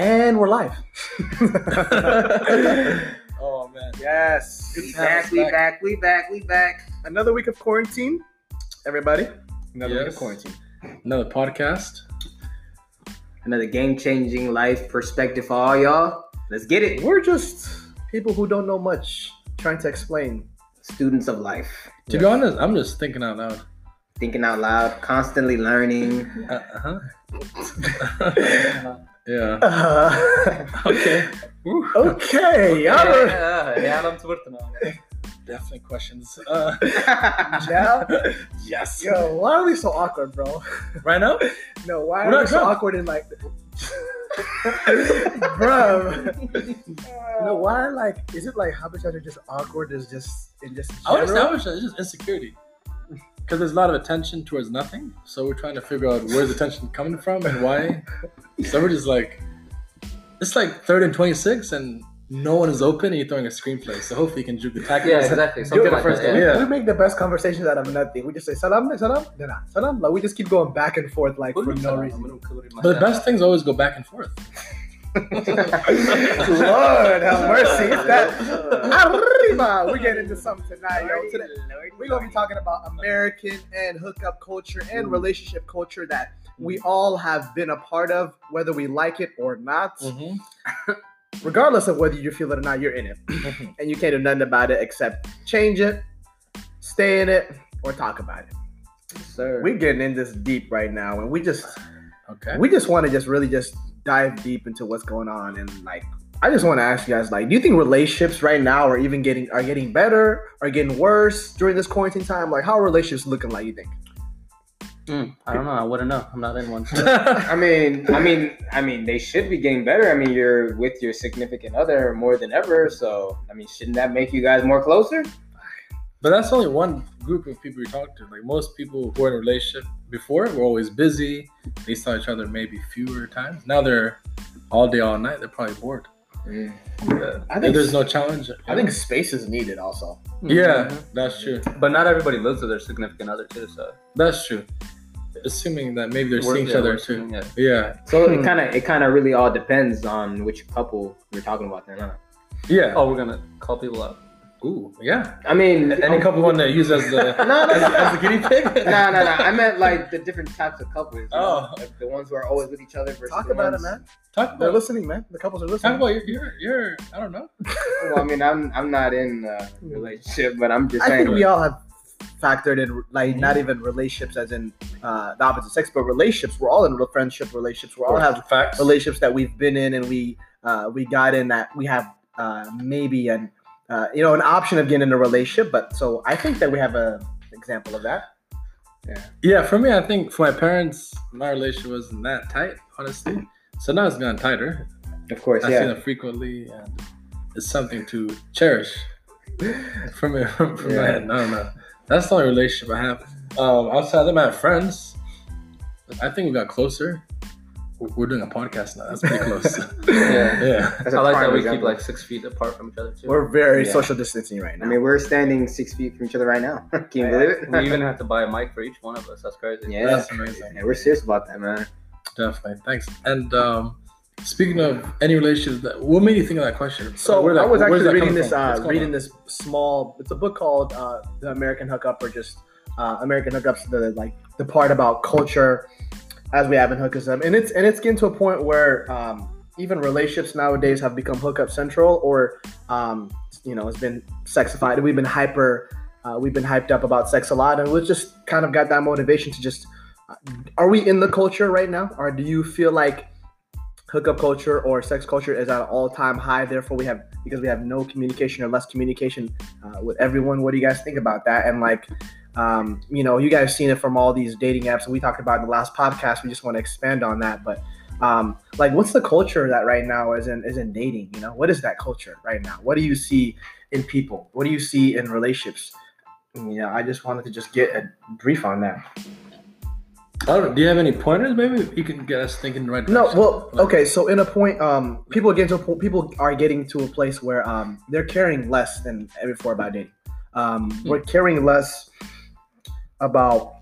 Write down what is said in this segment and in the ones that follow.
And we're live. oh man. yes. Good We to have back, we back. back, we back, we back. Another week of quarantine. Everybody. Another week of quarantine. Another podcast. Another game changing life perspective for all y'all. Let's get it. We're just people who don't know much trying to explain. Students of life. To be honest, I'm just thinking out loud. Thinking out loud, constantly learning. Uh yeah. Uh, Okay. okay. Ja, aan. Definitely questions. Uh, Yeah. yes. Yo, why are we so awkward, bro? Right now? No, why We're are we so drunk. awkward in like, bro? No, why like? Is it like habitats are just awkward? Is just in just I would establish that it's just insecurity. Because there's a lot of attention towards nothing. So we're trying to figure out where's the attention coming from and why. So we're just like, it's like third and 26 and no one is open and you're throwing a screenplay. So hopefully you can juke the tackle. Yeah, exactly. Do it like first that. time. Yeah. Yeah. We make the best conversations out of nothing. We just say salam, salam, dana, salam. Like we just keep going back and forth like for no reason. But the best things always go back and forth. Lord have mercy. It's that arriba. We're getting into something tonight, yo. Today, we're gonna be talking about American and hookup culture and mm. relationship culture that mm. we all have been a part of, whether we like it or not. Mm-hmm. Regardless of whether you feel it or not, you're in it, mm-hmm. and you can't do nothing about it except change it, stay in it, or talk about it. Sir. We're getting in this deep right now, and we just Okay. we just want to just really just dive deep into what's going on and like i just want to ask you guys like do you think relationships right now are even getting are getting better are getting worse during this quarantine time like how are relationships looking like you think Mm, I don't know. I wouldn't know. I'm not in one. I mean, I mean, I mean, they should be getting better. I mean, you're with your significant other more than ever, so I mean, shouldn't that make you guys more closer? But that's only one group of people you talk to. Like most people who were in a relationship before were always busy. They saw each other maybe fewer times. Now they're all day, all night. They're probably bored. i think there's no challenge. i think space is needed also Yeah, Mhm. that's true. But not everybody lives with their significant other too. So That's true. Assuming that maybe they're We're- seeing each other too. assuming, Yeah. Yeah. So Hmm. it kind of, it kind of really all depends on which couple we're talking about. Then, huh? Yeah. Oh, we're gonna call people out. Ooh. Yeah. I mean, Any couple want to use as the No, no, as, no. as the guinea pig? no, no, no. I meant like the different types of couples. you know? Oh. Like the ones who are always with each other versus talk the about it man Talk they're about listening man the couples are listening. talk listening about your your your I don't know. Well, I mean, I'm I'm not in a relationship, but I'm just i saying. think we all have factored in like not even relationships as in uh, the opposite sex but relationships we're all in real friendship relationships we all have facts. relationships that we've been in and we uh, we got in that we have uh, maybe an uh, you know an option of getting in a relationship but so i think that we have a example of that Yeah, Yeah. for me, I think for my parents, my relationship wasn't that tight, honestly. So now it's gotten tighter. of course, I see them frequently, and it's something to cherish. From me, from my Yeah. head, no, no, that's the only relationship I have. Um, outside of them, I have friends. I think we got closer. We're- We're doing a podcast now. That's pretty close. Yeah. yeah. That's I a like that prime we keep like six feet apart from each other too. we're very Yeah. social distancing right now I mean, we're standing six feet from each other right now. Can you believe it? we even have to buy a mic for each one of us. That's crazy. yeah, That's amazing. yeah, we're serious about that, man. Definitely. Thanks. And um, speaking of any relationships, that what made you think of that question? so Where i that- was actually reading this uh, reading on? this small it's a book called uh, the american hookup or just uh, american hookups the like the part about culture as we have in hookism and it's and it's getting to a point where um, even relationships nowadays have become hookup central or um, you know it's been sexified. We've been hyper uh, we've been hyped up about sex a lot. And we've just kind of got that motivation to just uh, are we in the culture right now? Or do you feel like hookup culture or sex culture is at an all-time high? Therefore we have because we have no communication or less communication uh, with everyone. What do you guys think about that? And like um, you know you guys seen it from all these dating apps and we talked about in the last podcast we just want to expand on that but um, like what's the culture that right now is in is in dating you know what is that culture right now what do you see in people what do you see in relationships you know i just wanted to just get a brief on that I don't, do you have any pointers? Maybe you can get us thinking right No, direction. well, okay. So in a point, um, people get to a po- people are getting to a place where um, they're caring less than ever before about dating. Um, We're caring less about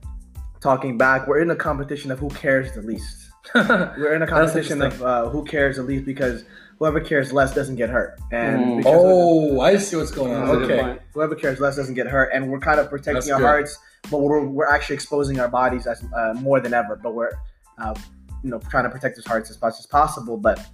talking back. We're in a competition of who cares the least. We're in a competition of uh, who cares the least because whoever cares less doesn't get hurt, and Mm. oh, I see what's going on. That's a good Okay. whoever cares less doesn't get hurt, and we're kind of protecting That's our good. hearts, but we're, we're actually exposing our bodies as uh, more than ever. But we're uh, you know trying to protect his hearts as much as possible, but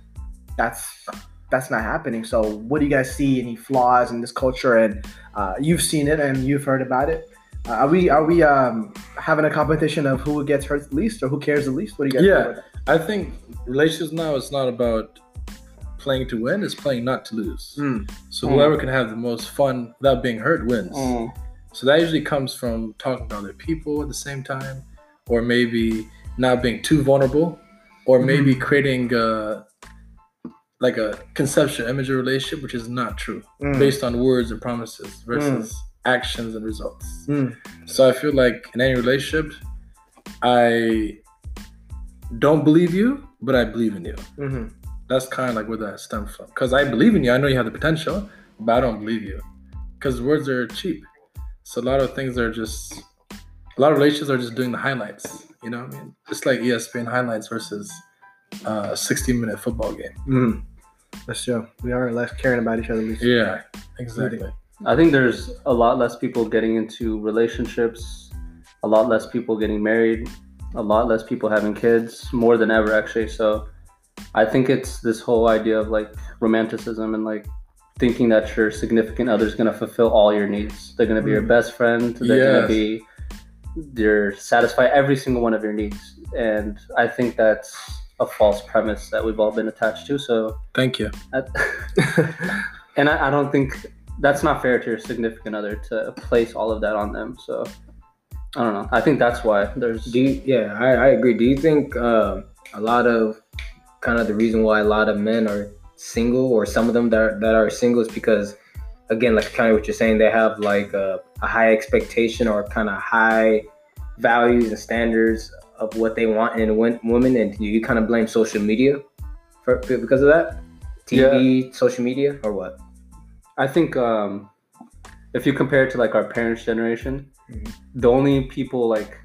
that's that's not happening. So, what do you guys see any flaws in this culture? And uh, you've seen it and you've heard about it. Uh, are we are we um, having a competition of who gets hurt the least or who cares the least? What do you guys? Yeah. think about I think relationships now it's not about playing to win, it's playing not to lose. Mm, So Mm. whoever can have the most fun without being hurt wins. Mm. So that usually comes from talking to other people at the same time, or maybe not being too vulnerable, or maybe creating uh like a conceptual image of relationship, which is not true, mm, based on words and promises versus actions and results. mm, So I feel like in any relationship, I don't believe you, but I believe in you. mhm. That's kind of like where that stems from. Because I believe in you, I know you have the potential, but I don't believe you. Because words are cheap. So a lot of things are just, a lot of relationships are just doing the highlights. You know what I mean? It's like ESPN highlights versus uh, a 60 minute football game. Mm. That's true. We are less caring about each other. Yeah, exactly. I think there's a lot less people getting into relationships, a lot less people getting married, a lot less people having kids, more than ever actually. So I think it's this whole idea of like romanticism and like thinking that your significant other is going to fulfill all your needs. They're going to be your Mm. best friend. They're going to be they're satisfy every single one of your needs. And I think that's a false premise that we've all been attached to. So Thank you. I- and I, I don't think that's not fair to your significant other to place all of that on them. So I don't know. I think that's why there's. Do you, yeah, I, I agree. Do you think uh, a lot of kind of the reason why a lot of men are single, or some of them that are, that are single, is because again, like kind of what you're saying, they have like a, a high expectation or kind of high values and standards of what they want in a woman, and you, you kind of blame social media for because of that, TV, social media, or what? I think um, if you compare it to like our parents' generation, Mhm. the only people like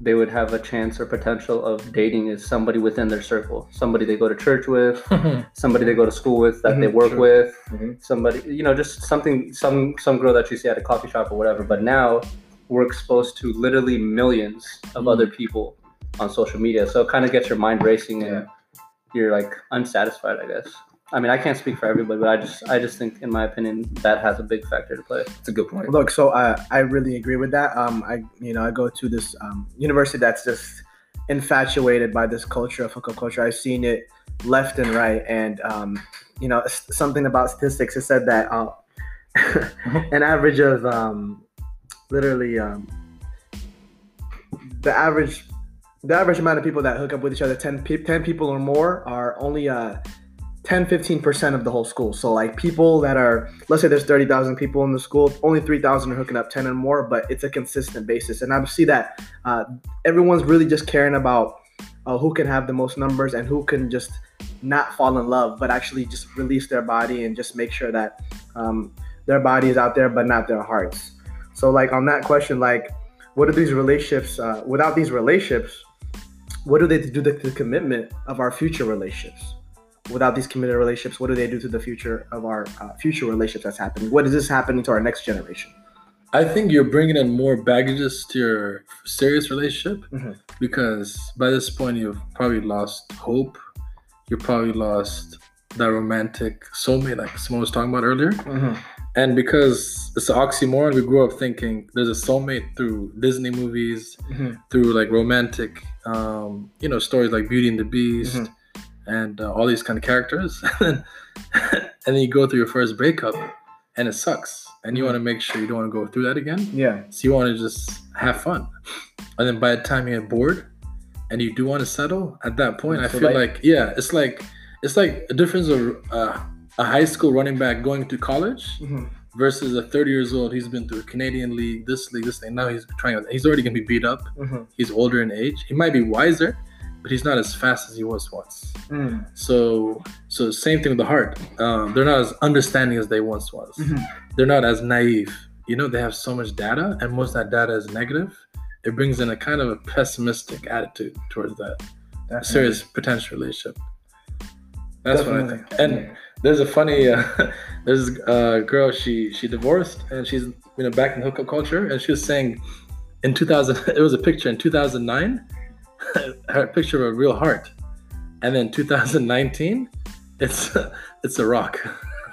they would have a chance or potential of dating is somebody within their circle, somebody they go to church with, somebody they go to school with that they Mhm, work true. with, Mhm. somebody you know just something some some girl that you see at a coffee shop or whatever. But now we're exposed to literally millions of Mm. other people on social media, so it kind of gets your mind racing and Yeah. you're like unsatisfied. I guess. I mean, I can't speak for everybody, but I just I just think, in my opinion, that has a big factor to play. It's a good point. Look, so uh, I really agree with that. Um, I you know I go to this um, university that's just infatuated by this culture of hookup culture. I've seen it left and right, and um, you know something about statistics. It said that uh, an average of um, literally um, the average the average amount of people that hook up with each other 10, pe- 10 people or more are only uh 10 15% of the whole school. So like people that are let's say there's 30,000 people in the school only 3,000 are hooking up 10 and more but it's a consistent basis. And I see that uh, everyone's really just caring about uh, who can have the most numbers and who can just not fall in love but actually just release their body and just make sure that um, their body is out there but not their hearts. So like on that question like what are these relationships uh, without these relationships what do they do to the commitment of our future relationships without these committed relationships what do they do to the future of our uh, future relationships that's happening what is this happening to our next generation I think you're bringing in more baggages to your serious relationship Mhm. because by this point you've probably lost hope. You probably lost that romantic soulmate, like Simone was talking about earlier. And because it's an oxymoron, we grew up thinking there's a soulmate through Disney movies, Mhm. through like romantic, um, you know, stories like Beauty and the Beast, Mhm. And uh, all these kind of characters. and then you go through your first breakup, and it sucks, and you Mhm. want to make sure you don't want to go through that again. yeah So you want to just have fun, and then by the time you get bored, and you do want to settle, at that point, I So feel like- like yeah, it's like it's like a difference of uh, a high school running back going to college versus a 30 years old. He's been through a Canadian league, this league, this thing. Now he's trying. He's already gonna be beat up. He's older in age. He might be wiser, but he's not as fast as he was once. Mm. So, so same thing with the heart. Um, they're not as understanding as they once was. Mhm. They're not as naive. You know, they have so much data, and most of that data is negative. It brings in a kind of a pessimistic attitude towards that Definitely. serious potential relationship. That's what I think. And there's a funny uh, there's a girl she she divorced and she's you know back in hookup culture and she was saying in 2000 it was a picture in 2009 her picture of a real heart and then 2019 it's it's a rock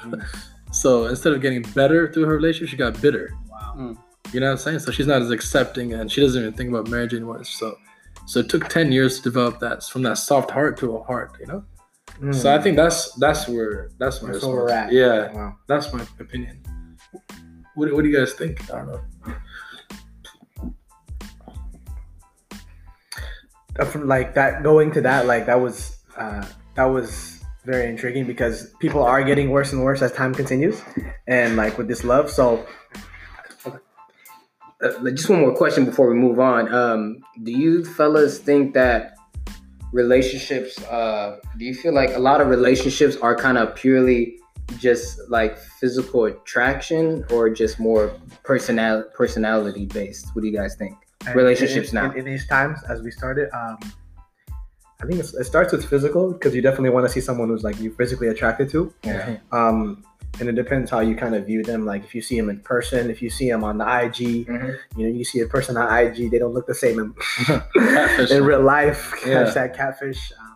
so instead of getting better through her relationship she got bitter Wow. you know what i'm saying so she's not as accepting and she doesn't even think about marriage anymore so so it took 10 years to develop that from that soft heart to a heart you know so i think that's that's where that's my Hmm. That's where we're at. yeah Wow. that's my opinion. What, what do you guys think? I don't know. From like that, going to that, like that was uh, that was very intriguing because people are getting worse and worse as time continues, and like with this love. So Uh, just one more question before we move on. Um, do you fellas think that relationships? Uh, do you feel like a lot of relationships are kind of purely just like physical attraction, or just more personal personality based? What do you guys think? And Relationships in, now. in, in these times as we started, um, I think it's, it starts with physical because you definitely want to see someone who's like you physically attracted to. Yeah. Um, and it depends how you kind of view them. Like if you see them in person, if you see them on the IG, Mhm. you know, you see a person on IG, they don't look the same in, in real life. Yeah. Hashtag catfish. Um,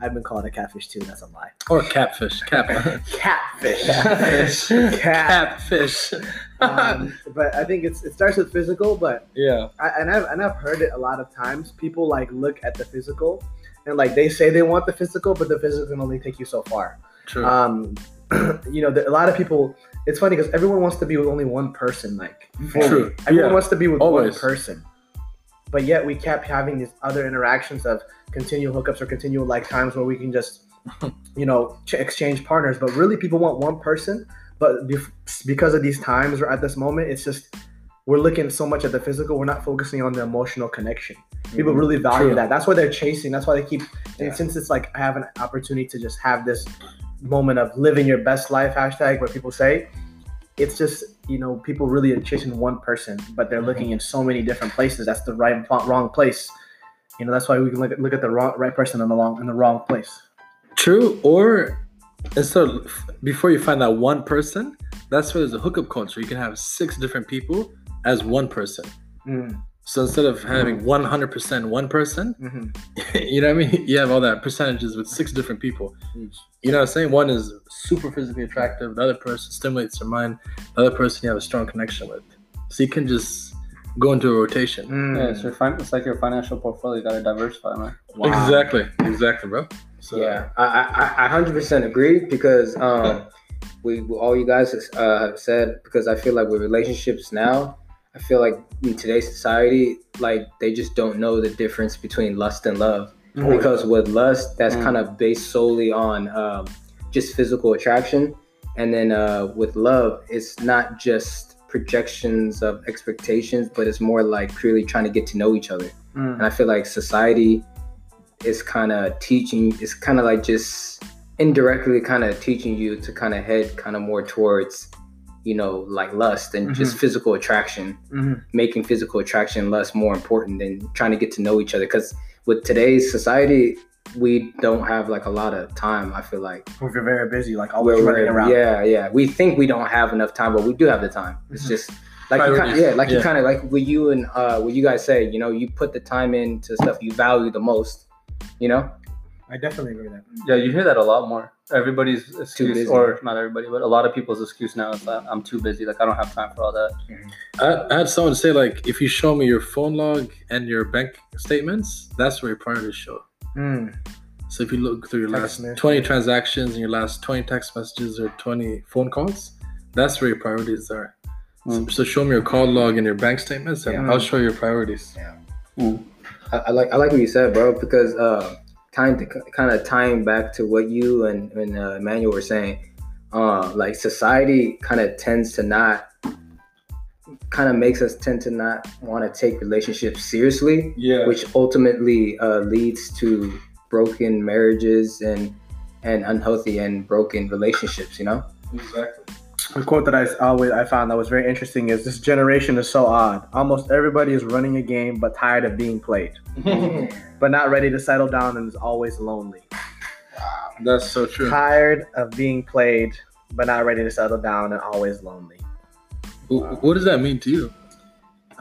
I've been called a catfish too. That's a lie. Or catfish. Cap. Catfish. Catfish. Cat. catfish. Um, but I think it's it starts with physical, but yeah. I, and I've and I've heard it a lot of times. People like look at the physical, and like they say they want the physical, but the physical can only take you so far. True. Um, you know, the, a lot of people. It's funny because everyone wants to be with only one person. Like, fully. True. Everyone Yeah. wants to be with Always. one person. But yet we kept having these other interactions of continual hookups or continual like times where we can just, you know, ch- exchange partners. But really, people want one person. But because of these times or at this moment, it's just we're looking so much at the physical. We're not focusing on the emotional connection. People mm-hmm. really value True. that. That's why they're chasing. That's why they keep. Yeah. Since it's like I have an opportunity to just have this moment of living your best life hashtag where people say it's just you know people really are chasing one person but they're mm-hmm. looking in so many different places that's the right and wrong place you know that's why we can look at, look at the wrong right person in the wrong in the wrong place True. Or instead of, before you find that one person, that's where there's a hookup culture. You can have six different people as one person. mm So instead of having 100% one person, mhm. you know what I mean? You have all that percentages with six different people. You know what I'm saying? One is super physically attractive, the other person stimulates your mind, the other person you have a strong connection with. So you can just go into a rotation. Mm. Yeah, it's, your fin- it's like your financial portfolio. You gotta diversify, man. Wow. Exactly. Exactly, bro. So Yeah, I, I, I 100% agree because um, we all you guys uh, have said because I feel like with relationships now, I feel like in today's society, like they just don't know the difference between lust and love. Mhm. Because with lust, that's Mm. kind of based solely on um, just physical attraction, and then uh, with love, it's not just projections of expectations, but it's more like purely trying to get to know each other. Mm. And I feel like society is kind of teaching, it's kind of like just indirectly kind of teaching you to kind of head kind of more towards, you know, like lust and just physical attraction, Mhm. making physical attraction less more important than trying to get to know each other. Because with today's society, we don't have like a lot of time, I feel like. If you're very busy like always running we're- around Yeah, yeah. We think we don't have enough time, but we do have the time. It's Mhm. just like you kinda, yeah, like you kind of like what you and uh, what you guys say. You know, you put the time into stuff you value the most. You know, I definitely agree with that Yeah, you hear that a lot more. Everybody's excuse, busy. or not everybody, but a lot of people's excuse now is that I'm too busy. Like I don't have time for all that. I, I had someone say like, if you show me your phone log and your bank statements, that's where your priorities show. mm. So if you look through your Text last message. 20 transactions and your last 20 text messages or 20 phone calls, that's where your priorities are. So, Mm. so show me your call log and your bank statements, and Yeah. I'll show you your priorities. Mm. I, I like I like what you said, bro, because uh, kind to kind of tying back to what you and and uh, Emmanuel were saying, uh, like society kind of tends to not, kind of makes us tend to not want to take relationships seriously. Yeah. which ultimately uh, leads to broken marriages and and unhealthy and broken relationships. You know. Exactly. A quote that I always I found that was very interesting is this generation is so odd. Almost everybody is running a game but tired of being played, but not ready to settle down and is always lonely. Wow, That's so true. Tired of being played but not ready to settle down and always lonely. Wh- What does that mean to you?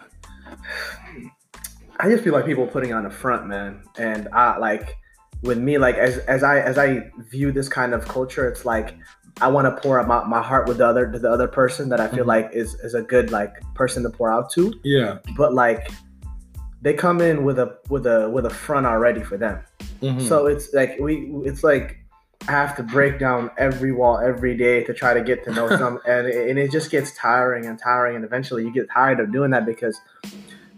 I just feel like people putting on a front, man. And I like with me, like as as I as I view this kind of culture, it's like I want to pour out my, my heart with the other to the other person that I feel Mhm. like is is a good like person to pour out to. Yeah. But like they come in with a with a with a front already for them. Mhm. So it's like we it's like I have to break down every wall every day to try to get to know some and it, and it just gets tiring and tiring and eventually you get tired of doing that because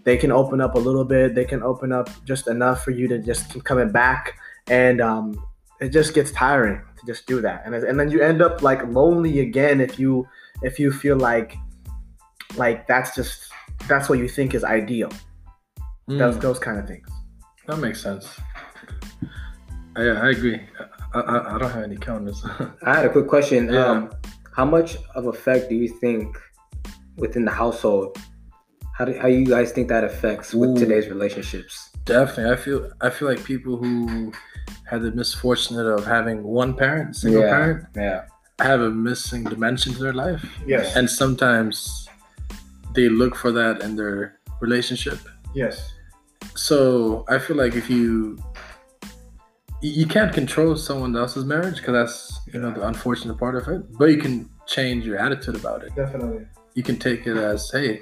they can open up a little bit they can open up just enough for you to just keep coming back and um, it just gets tiring to just do that and, and then you end up like lonely again if you if you feel like like that's just that's what you think is ideal Mm, those, those kind of things that makes sense. Yeah, I agree. I, I, I don't have any counters. I had a quick question. Yeah. Um, how much of effect do you think within the household? How do how you guys think that affects with Ooh. today's relationships? Definitely, I feel I feel like people who had the misfortune of having one parent, single Yeah. parent, Yeah. have a missing dimension to their life, yes and sometimes they look for that in their relationship. yes So I feel like if you you you can't control someone else's marriage because that's you know the unfortunate part of it, but you can change your attitude about it. definitely You can take it as, hey,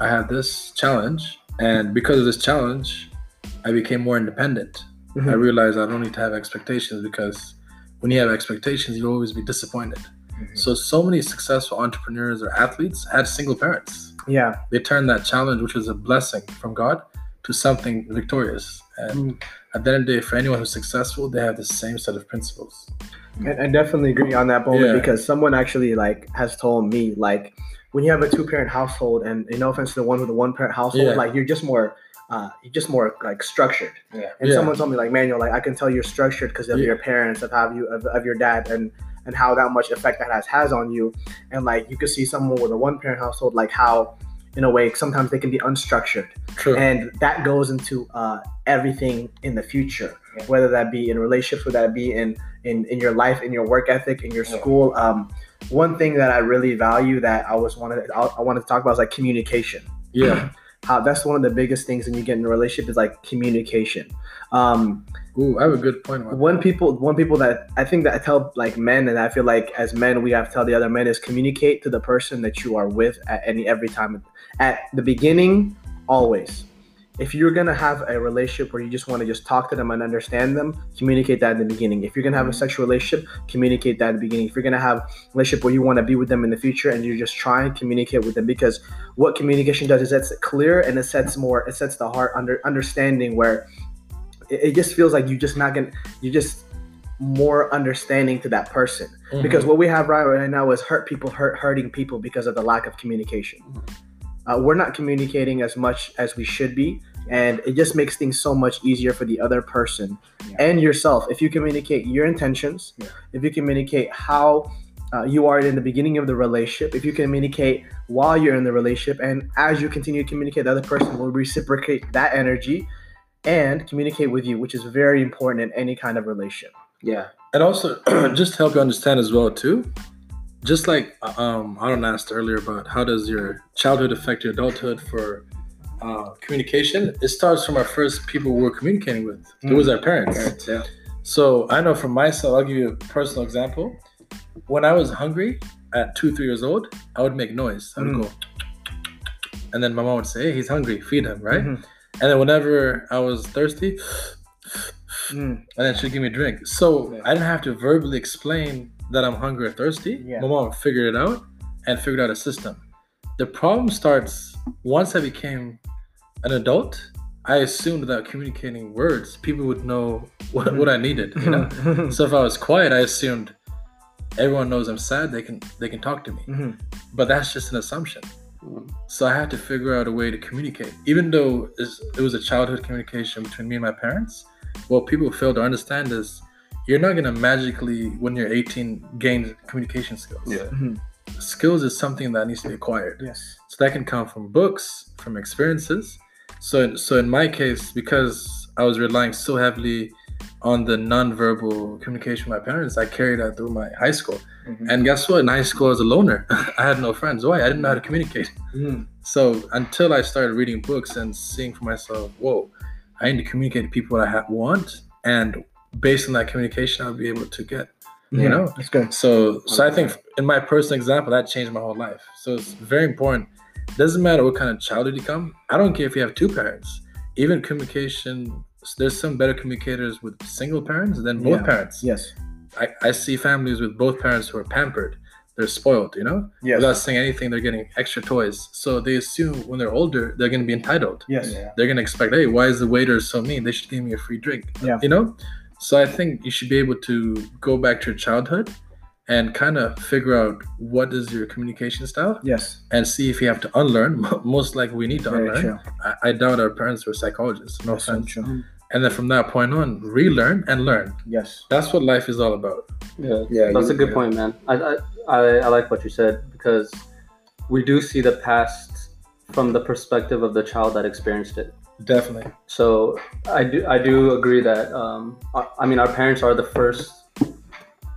I have this challenge, and because of this challenge, I became more independent. I Mhm. realized I don't need to have expectations because when you have expectations, you'll always be disappointed. So, so many successful entrepreneurs or athletes had single parents. yeah They turned that challenge, which was a blessing from God, to something victorious. And at the end of the day, for anyone who's successful, they have the same set of principles. I, I definitely agree on that moment Yeah. because someone actually like has told me like when you have a two parent household and, and no offense to the one with a one parent household Yeah. like you're just more uh, just more like structured Yeah. and Yeah. someone told me like manuel like I can tell you're structured because of Yeah. your parents of how you of, of your dad and and how that much effect that has has on you and like you could see someone with a one parent household like how in a way sometimes they can be unstructured True. and that goes into uh, everything in the future Yeah. whether that be in relationships whether that be in in, in your life in your work ethic in your school um, one thing that i really value that i was wanted I, I wanted to talk about is like communication yeah. how that's one of the biggest things when you get in a relationship is like communication um, Ooh, I have a good point. one people one people that i think that i tell like men and i feel like as men we have to tell the other men is communicate to the person that you are with at any every time at the beginning always if you're gonna have a relationship where you just want to just talk to them and understand them communicate that in the beginning. If you're gonna have a sexual relationship communicate that in the beginning. If you're gonna have a relationship where you want to be with them in the future and you're just trying to communicate with them because what communication does is it's clear and it sets more it sets the heart under understanding where it, it just feels like you just not gonna you just more understanding to that person. Mhm. because what we have right right now is hurt people hurt hurting people because of the lack of communication uh, we're not communicating as much as we should be and it just makes things so much easier for the other person Yeah. and yourself if you communicate your intentions Yeah. if you communicate how uh, you are in the beginning of the relationship if you communicate while you're in the relationship and as you continue to communicate the other person will reciprocate that energy and communicate with you which is very important in any kind of relationship Yeah. and also just to help you understand as well too just like um i don't asked earlier about how does your childhood affect your adulthood for uh, communication it starts from our first people we were communicating with it was our parents Parents, yeah. so i know from myself i'll give you a personal example when i was hungry at two three years old i would make noise i would Mm. go and then my mom would say hey he's hungry feed him right Mhm. and then whenever i was thirsty Mm. and then she'd give me a drink. So Yeah. I didn't have to verbally explain that I'm hungry or thirsty. Yeah. My mom figured it out and figured out a system. The problem starts once I became an adult. I assumed that communicating words, people would know what, what I needed. You know. so if I was quiet, I assumed everyone knows I'm sad. They can they can talk to me. Mhm. But that's just an assumption. Mm. So I had to figure out a way to communicate. Even though it was a childhood communication between me and my parents, what people fail to understand is you're not going to magically, when you're 18, gain communication skills. Yeah. Mhm. skills is something that needs to be acquired. Yes. So that can come from books, from experiences. So, so in my case, because I was relying so heavily on the nonverbal communication with my parents, I carried that through my high school. Mhm. And guess what? In high school, I was a loner. I had no friends. Why? I didn't know how to communicate. Mhm. So until I started reading books and seeing for myself, whoa, I need to communicate to people what I ha- want, and based on that communication, I'll be able to get. You Yeah. know, That's good. so, so I think in my personal example, that changed my whole life. So it's very important. Doesn't matter what kind of childhood you come. I don't care if you have two parents. Even communication, there's some better communicators with single parents than both Yeah. parents. Yes. I, I see families with both parents who are pampered. They're spoiled, you know? Yes. Without saying anything, they're getting extra toys. So they assume when they're older, they're going to be entitled. Yes. Yeah. They're going to expect, hey, why is the waiter so mean? They should give me a free drink. Yeah. You know? So I think you should be able to go back to your childhood and kind of figure out what is your communication style Yes. and see if you have to unlearn. Most likely we need to Very unlearn. true. I, I doubt our parents were psychologists. No That's so offense. true. And then from that point on, relearn and learn. Yes. That's what life is all about. Yeah, Yeah, that's you- a good yeah. point, man. I, I I I like what you said because we do see the past from the perspective of the child that experienced it. Definitely. So I do I do agree that um, I, I mean our parents are the first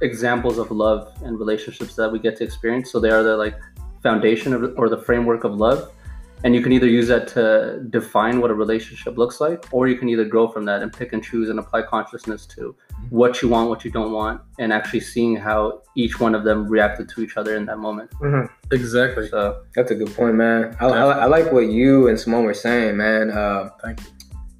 examples of love and relationships that we get to experience. So they are the like foundation of, or the framework of love, and you can either use that to define what a relationship looks like, or you can either grow from that and pick and choose and apply consciousness to what you want, what you don't want, and actually seeing how each one of them reacted to each other in that moment. Exactly. So That's a good point, man. I, I, I like what you and Simone were saying, man. Uh, Thank you.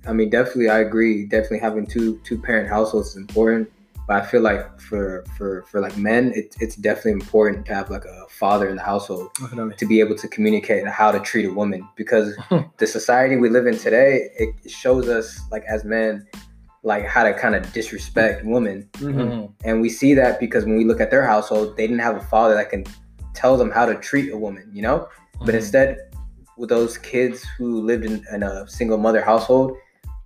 I mean, definitely, I agree. Definitely, having two two parent households is important. But I feel like for for for like men, it, it's definitely important to have like a father in the household Definitely. to be able to communicate how to treat a woman because the society we live in today it shows us like as men like how to kind of disrespect women Mm-hmm. Mhm. and we see that because when we look at their household they didn't have a father that can tell them how to treat a woman you know but Mhm. instead with those kids who lived in, in a single mother household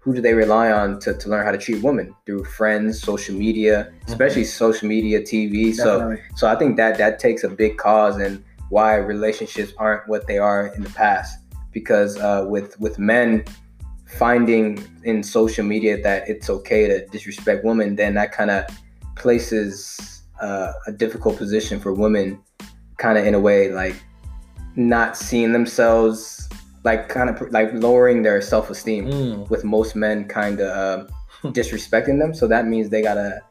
who do they rely on to, to learn how to treat women? Through friends social media especially social media tv so so I think that that takes a big cause and why relationships aren't what they are in the past. Because uh, with with men finding in social media that it's okay to disrespect women, then that kind of places uh, a difficult position for women, kind of in a way like not seeing themselves like kind of like lowering their self esteem Mm. with most men kind of uh, disrespecting them. So that means they gotta.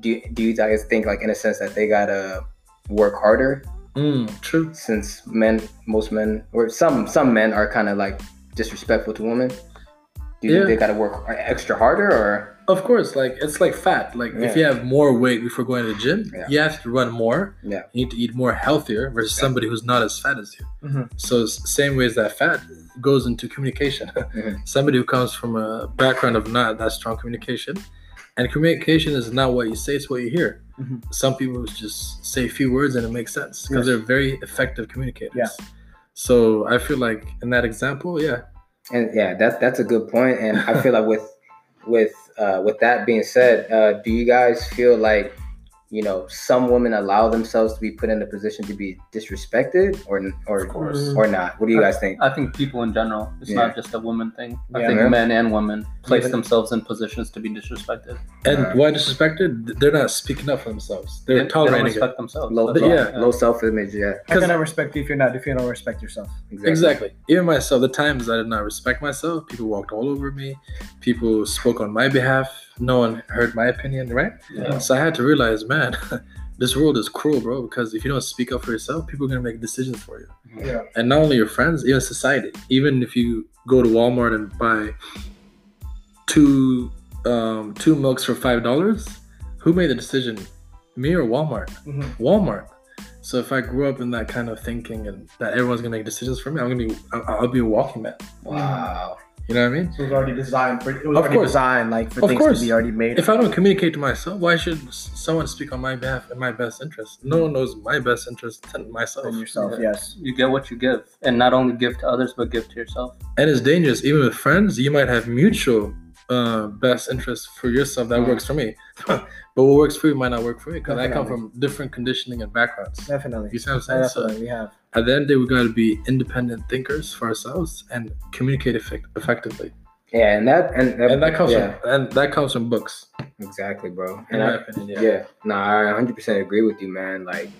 Do do you guys think like in a sense that they gotta work harder Mm. True. since men, most men, or some some men are kind of like disrespectful to women? Do you Yeah. think they gotta work extra harder or? Of course, like it's like fat. Like if you have more weight before going to the gym, Yeah. you have to run more. Yeah. You need to eat more healthier versus somebody who's not as fat as you. Mhm. So same way as that fat goes into communication. Mhm. Somebody who comes from a background of not that strong communication, and communication is not what you say; it's what you hear. Mhm. Some people just say a few words and it makes sense because Yes. they're very effective communicators. Yeah. So I feel like in that example, yeah, And yeah, that that's a good point. And I feel like with with uh, with that being said, uh, do you guys feel like you know some women allow themselves to be put in a position to be disrespected or or mm-hmm. or not? What do you guys think? I think people in general, it's Yeah. not just a woman thing. I Yeah. think Yeah. men and women place Even- themselves in positions to be disrespected. and Right. why disrespected? They're not speaking up for themselves. They're They- they don't tolerating it. themselves. Low, That's yeah, low self image. Yeah, How can I respect you if you're not if you don't respect yourself? Exactly. Even myself, the times I did not respect myself, people walked all over me. People spoke on my behalf. No one heard my opinion, right? Yeah. So I had to realize, man, this world is cruel, bro. Because if you don't speak up for yourself, people are gonna make decisions for you. Yeah. And not only your friends, even society. Even if you go to Walmart and buy two um, two milks for five dollars, who made the decision? Me or Walmart? Mhm. Walmart. So if I grew up in that kind of thinking and that everyone's gonna make decisions for me, I'm gonna be I'll, I'll be a walking man. Wow. You know what I mean? So it was already designed for it was Of already course. designed like for Of things course. to be already made. If I don't communicate to myself, why should someone speak on my behalf in my best interest? No one knows my best interest than myself. than yourself, Yeah. yes. You get what you give, and not only give to others, but give to yourself. And it's dangerous. Even with friends, you might have mutual uh, best interest for yourself that Mhm. works for me. but what works for you might not work for me because I come from different conditioning and backgrounds. Definitely. You see what I'm saying? So we have. At the end of the day, we got to be independent thinkers for ourselves and communicate effect- effectively. Yeah, and that and, And that comes yeah, from and that comes from books, exactly, bro. in And my I, opinion. yeah. Yeah. no, I 100% agree with you, man. Like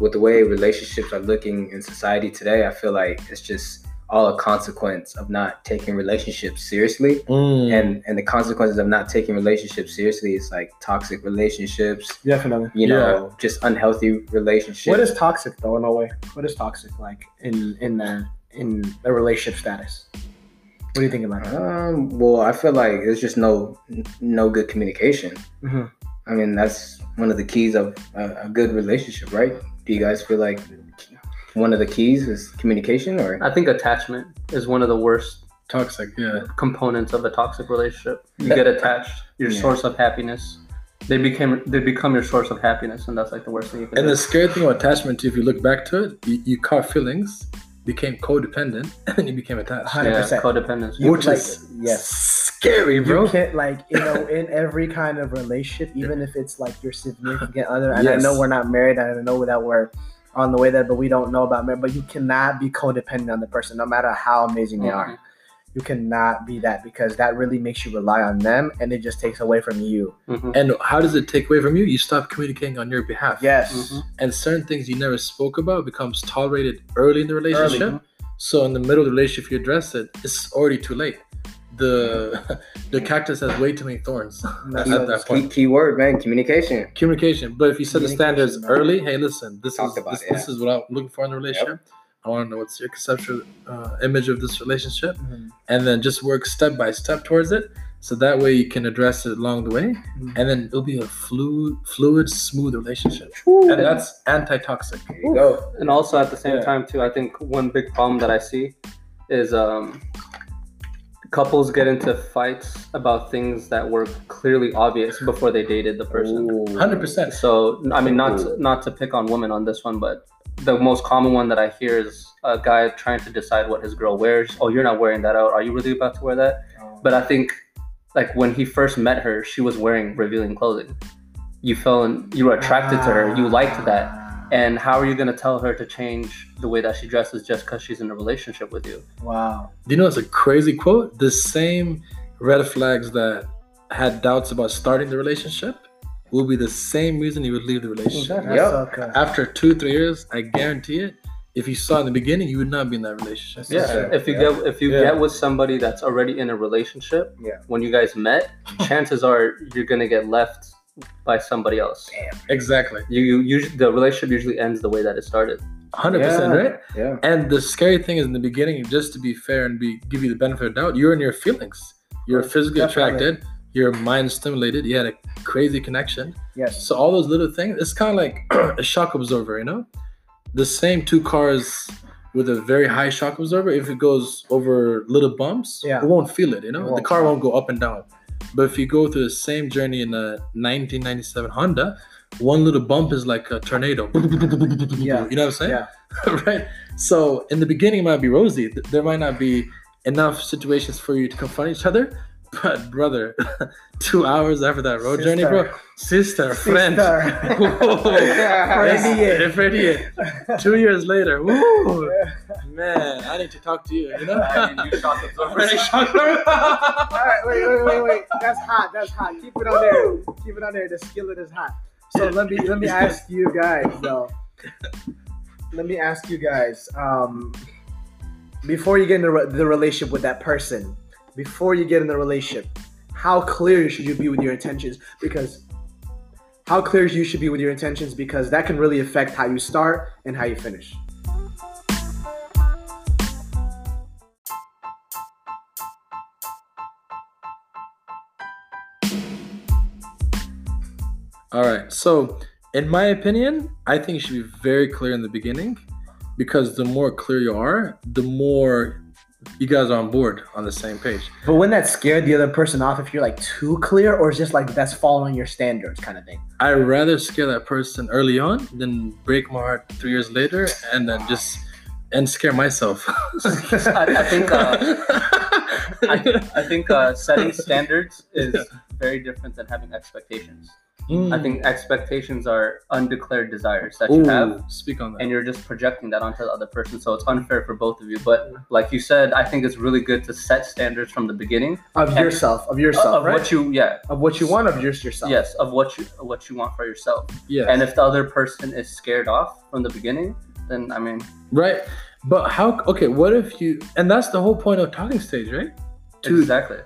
with the way relationships are looking in society today, I feel like it's just all a consequence of not taking relationships seriously. Mm. And and the consequences of not taking relationships seriously is like toxic relationships, Definitely. you know, just unhealthy relationships. What is toxic though? In a way, what is toxic like in in the in the relationship status? What do you think about that? Um, well, I feel like there's just no no good communication. hmm I mean, that's one of the keys of a, a good relationship, right? Do you guys feel like one of the keys is communication, or I think attachment is one of the worst Toxic, yeah. components of a toxic relationship. You get attached, your Yeah. source of happiness. They became they become your source of happiness, and that's like the worst thing you can And do. the scary thing about attachment, too, if you look back to it, you, you caught feelings, became codependent, and then you became attached. Hundred yeah, percent. codependence. You Which like- is yes. scary, bro. You can't like you know in every kind of relationship, even if it's like your significant other. And I know we're not married, and I know that we're on the way there, but we don't know about marriage. But you cannot be codependent on the person, no matter how amazing they are. Mhm. You cannot be that because that really makes you rely on them, and it just takes away from you. Mhm. And how does it take away from you? You stop communicating on your behalf. Yes. Mhm. And certain things you never spoke about becomes tolerated early in the relationship. Early. So in the middle of the relationship, you address it, it's already too late. The the cactus has way too many thorns That's at so- that key, point. key word, man? Communication. Communication. But if you set the standards man. early, hey, listen, this Talked is about this, it, this is what I'm looking for in a relationship. I want to know what's your conceptual uh, image of this relationship, Mhm. and then just work step by step towards it. So that way you can address it along the way, Mhm. and then it'll be a fluid, fluid, smooth relationship. And that's anti-toxic. There you go. And also at the same Yeah. time too, I think one big problem that I see is um, couples get into fights about things that were clearly obvious before they dated the person. Hundred percent. So I mean, not to, not to pick on women on this one, but the most common one that I hear is a guy trying to decide what his girl wears. Oh, you're not wearing that out. Are you really about to wear that? Oh. But I think like when he first met her, she was wearing revealing clothing. You fell in, you were attracted to her. You liked that. And how are you gonna tell her to change the way that she dresses just because she's in a relationship with you? Wow. Do you know it's a crazy quote? The same red flags that had doubts about starting the relationship will be the same reason you would leave the relationship. That's Yep. so. After two, three years, I guarantee it. If you saw in the beginning, you would not be in that relationship. Yeah. Sure. If you Yeah. get if you Yeah. get with somebody that's already in a relationship, Yeah. when you guys met, chances are you're gonna get left by somebody else. Exactly. You, you usually the relationship usually ends the way that it started. Hundred percent, right? Yeah. And the scary thing is in the beginning, just to be fair and be give you the benefit of the doubt, you're in your feelings. You're physically Definitely. attracted. Your mind stimulated. You had a crazy connection. Yes. So all those little things, it's kind of like a shock absorber, you know? The same two cars with a very high shock absorber, if it goes over little bumps, Yeah. it won't feel it, you know? It The car won't go up and down. But if you go through the same journey in a 1997 Honda, one little bump is like a tornado. Yeah. You know what I'm saying? Yeah. right? So in the beginning, it might be rosy. There might not be enough situations for you to confront each other. But brother, two hours after that road journey, bro, sister, friend, Sister. Whoa. Friendiye. Yes, two years later, woo, man, I need to talk to you. You know, Already shocked her. All right, wait, wait, wait, wait. That's hot. That's hot. Keep it on there. Keep it on there. The skillet is hot. So let me let me ask you guys though. Let me ask you guys. Um, before you get into the relationship with that person, before you get in the relationship, how clear should you be with your intentions? Because how clear you should be with your intentions because that can really affect how you start and how you finish. All right. So, in my opinion, I think you should be very clear in the beginning because the more clear you are, the more you guys are on board on the same page. But wouldn't that scare the other person off if you're like too clear, or is just like that's following your standards kind of thing? I'd rather scare that person early on than break my heart three years later and then just and scare myself. I, I think uh, I, I think uh, setting standards is very different than having expectations. Mm. I think expectations are undeclared desires that you have, speak on that. and you're just projecting that onto the other person. So it's unfair for both of you. But like you said, I think it's really good to set standards from the beginning Of yourself, of yourself, of right? what you, yeah, of what you want of yourself. yes, of what you what you want for yourself. Yeah. And if the other person is scared off from the beginning, then I mean, right. But how? Okay, what if you? And that's the whole point of talking stage, right? To exactly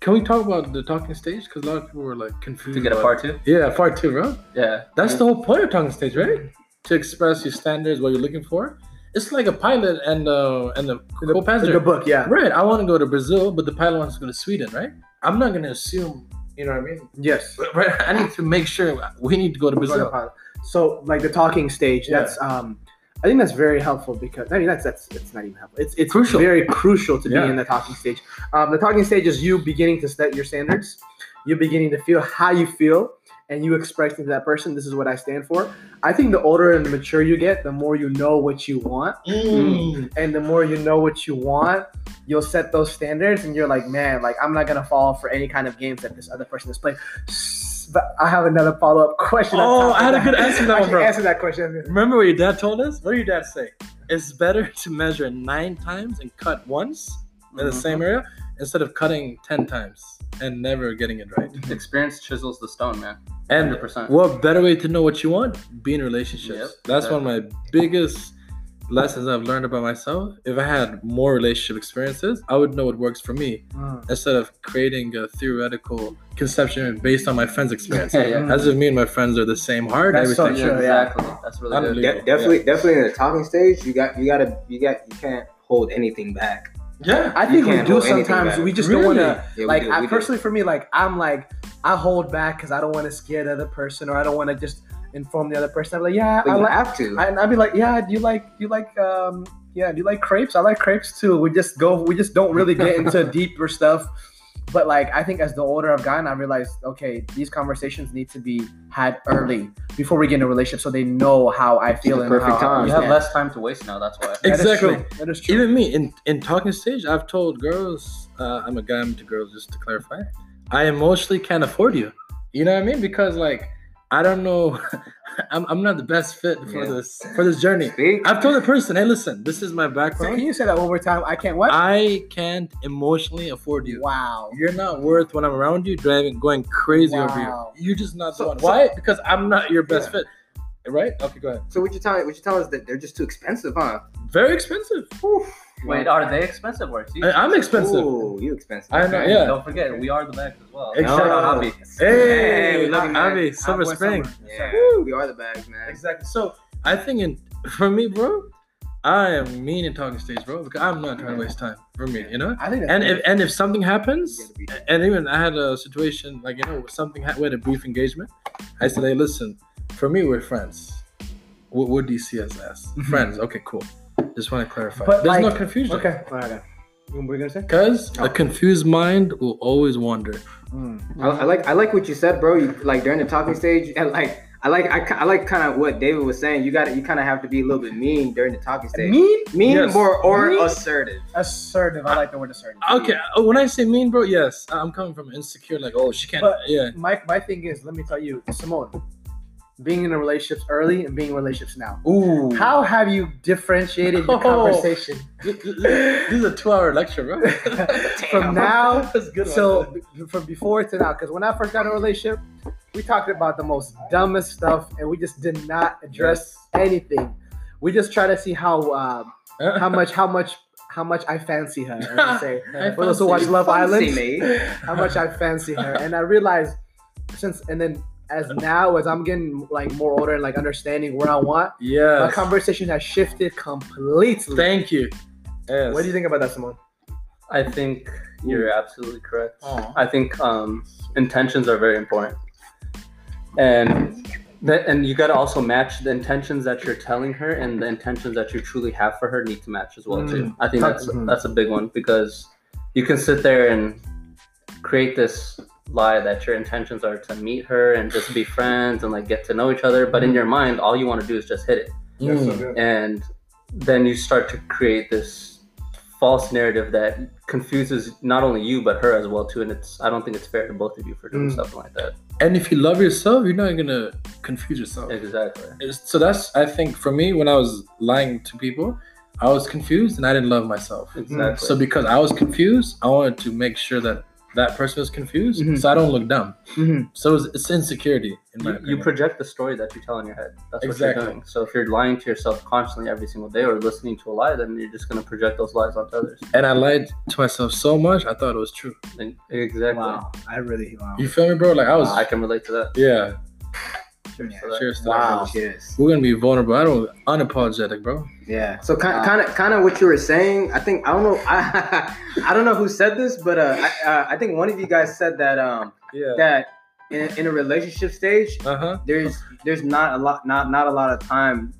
can we talk about the talking stage? Because a lot of people were like confused. to get a part two. Yeah, part two, bro. Yeah, That's the whole point of talking stage, right? To express your standards, what you're looking for. It's like a pilot and uh and the co-passenger. the book, yeah. Right. I want to go to Brazil, but the pilot wants to go to Sweden, right? I'm not gonna assume. You know what I mean? Yes. Right. I need to make sure we need to go to Brazil. So like the talking stage, Yeah. that's um I think that's very helpful because I mean that's that's it's not even helpful. It's it's Crucial. very crucial to Yeah. be in the talking stage. Um, the talking stage is you beginning to set your standards, you beginning to feel how you feel, and you expressing to that person, this is what I stand for. I think the older and the mature you get, the more you know what you want, Mm. and the more you know what you want, you'll set those standards, and you're like, man, like I'm not gonna fall for any kind of games that this other person is playing. S- But I have another follow up question. Oh, I had a good answer to that I one, bro. Answer that question. Remember what your dad told us? What did your dad say? It's better to measure nine times and cut once in the same mm-hmm. area instead of cutting ten times and never getting it right. experience chisels the stone, man. And 100%. what better way to know what you want? Be in relationships. Yep, That's one of my biggest lessons I've learned about myself. If I had more relationship experiences, I would know what works for me Mm. instead of creating a theoretical conception based on my friend's experience. Yeah, yeah. As if me and my friends are the same heart, That's so everything. true. Yeah, yeah. exactly. That's really Unbelievable. good. De- definitely, definitely in the talking stage, you got, you gotta, you got, you can't hold anything back. Yeah. I think we do sometimes. We just don't want to. Yeah, like do, I we do. personally, for me, like I'm like I hold back because I don't want to scare the other person, or I don't want to just inform the other person. I'm like, yeah, but I you like. have to. And I'd be like, yeah, do you like, do you like, um, yeah, do you like crepes? I like crepes too. We just go, we just don't really get into deeper stuff. But like, I think as the older I've gotten, I realized, okay, these conversations need to be had early before we get in a relationship, so they know how I feel the and perfect how I time. You have understand. less time to waste now. That's why. That is Exactly. true. That is true. Even me in in talking stage, I've told girls, uh, I'm a guy, I'm to girls, just to clarify. I emotionally can't afford you. You know what I mean? Because like I don't know, I'm, I'm not the best fit for Yeah. this for this journey. Speak. I've told the person, hey, listen, this is my so can you say that one more time? I can't what? I can't emotionally afford you. wow. You're not worth when I'm around you, driving, going crazy over you. You're just not the So- one. so- Why? Because I'm not your best Yeah. fit. Right? Okay, go ahead. So would you tell what you telling us that they're just too expensive, huh? Very expensive. Wait, are they expensive or is he I, I'm expensive. Ooh, you expensive. I know, Okay. yeah. Don't forget, we are the bags as well. Exactly. No. Hobby. Hey, we love you, man. Avi, Silver Hot Spring. summer. Yeah, Woo. we are the bags, man. Exactly. So I think in for me, bro, I am mean in talking stage, bro, because I'm not trying to waste time for me, you know. I think And if and if something happens, You gotta be- and even I had a situation like you know something ha- we had a brief engagement. I said, hey, listen, for me, we're friends. What, what do you see us as? Friends. Okay, cool. Just want to clarify. But, There's no confusion. okay. All right. What were you gonna say? Because Oh. a confused mind will always wander. Mm. I, I like I like what you said, bro. You like during the talking stage, and like I like I, I like kind of what David was saying. You got to you kind of have to be a little bit mean during the talking stage. Mean, mean Yes. or or Mean? assertive. assertive. I like the word assertive. Okay, uh, when I say mean, bro, yes, I'm coming from insecure. Like, oh, she can't. But- yeah. My my thing is, let me tell you, Simone, being in a relationships early and being in relationships now. Ooh. How have you differentiated your Oh. conversation This is a two-hour lecture, bro. from now That's good. one. from before to now? Because when I first got in a relationship, we talked about the most dumbest stuff, and we just did not address anything. We just try to see how um, how much how much how much I fancy her. as I say. I For those who fancy watch Love Island, me. how much I fancy her, and I realized since and then as now as I'm getting like more older and like understanding where I want, my Yes. conversation has shifted completely. Thank you. Yes. What do you think about that, Simone? I think you're absolutely correct. Oh. I think um, intentions are very important, and that, and you got to also match the intentions that you're telling her and the intentions that you truly have for her need to match as well too. I think that's Mhm. that's a big one because you can sit there and create this lie that your intentions are to meet her and just be friends and like get to know each other, but in your mind, all you want to do is just hit it Mm. and then you start to create this false narrative that confuses not only you but her as well too. And it's I don't think it's fair to both of you for doing Mm. something like that. And if you love yourself, you're not gonna confuse yourself. Exactly. It's- so that's I think for me when I was lying to people, I was confused and I didn't love myself. Exactly. So because I was confused, I wanted to make sure that that person was confused, Mhm. so I don't look dumb. Mhm. So it's, it's insecurity in my you, you project the story that you tell in your head. That's what Exactly. you're doing. So if you're lying to yourself constantly every single day or listening to a lie, then you're just gonna project those lies onto others. and I lied to myself so much, I thought it was true. And- exactly. Wow, I really wow. You feel me, bro? Like I was, I can relate to that. yeah. Cheers Yeah. to that. Cheers to Wow. that. Cheers. We're gonna be vulnerable. I don't unapologetic, bro. Yeah. So kind kind of kind of what you were saying. I think I don't know. I I don't know who said this, but uh, I, uh, I think one of you guys said that um Yeah. that in, in a relationship stage Uh huh. there's there's not a lot not not a lot of time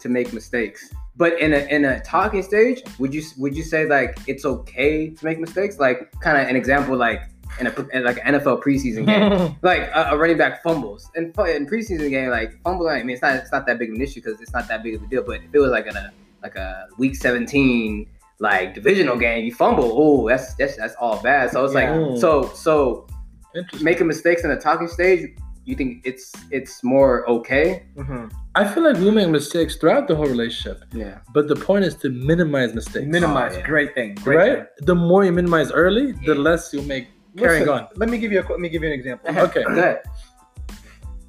to make mistakes. But in a in a talking stage, would you would you say like it's okay to make mistakes? Like kind of an example like in a in like an NFL preseason game. like a, a running back fumbles in, in preseason game, like fumble. I mean, it's not it's not that big of an issue because it's not that big of a deal. But if it was like in a like a week seventeen like divisional game, you fumble. Oh, that's that's that's all bad. So it's Yeah. like so so making mistakes in the talking stage. You think it's it's more okay? Mhm. I feel like we make mistakes throughout the whole relationship, Yeah. but the point is to minimize mistakes. Minimize, Oh, yeah. great thing, great right? thing. The more you minimize early, the less you make carrying Listen, on. Let me give you a let me give you an example. Uh-huh. Okay. Good.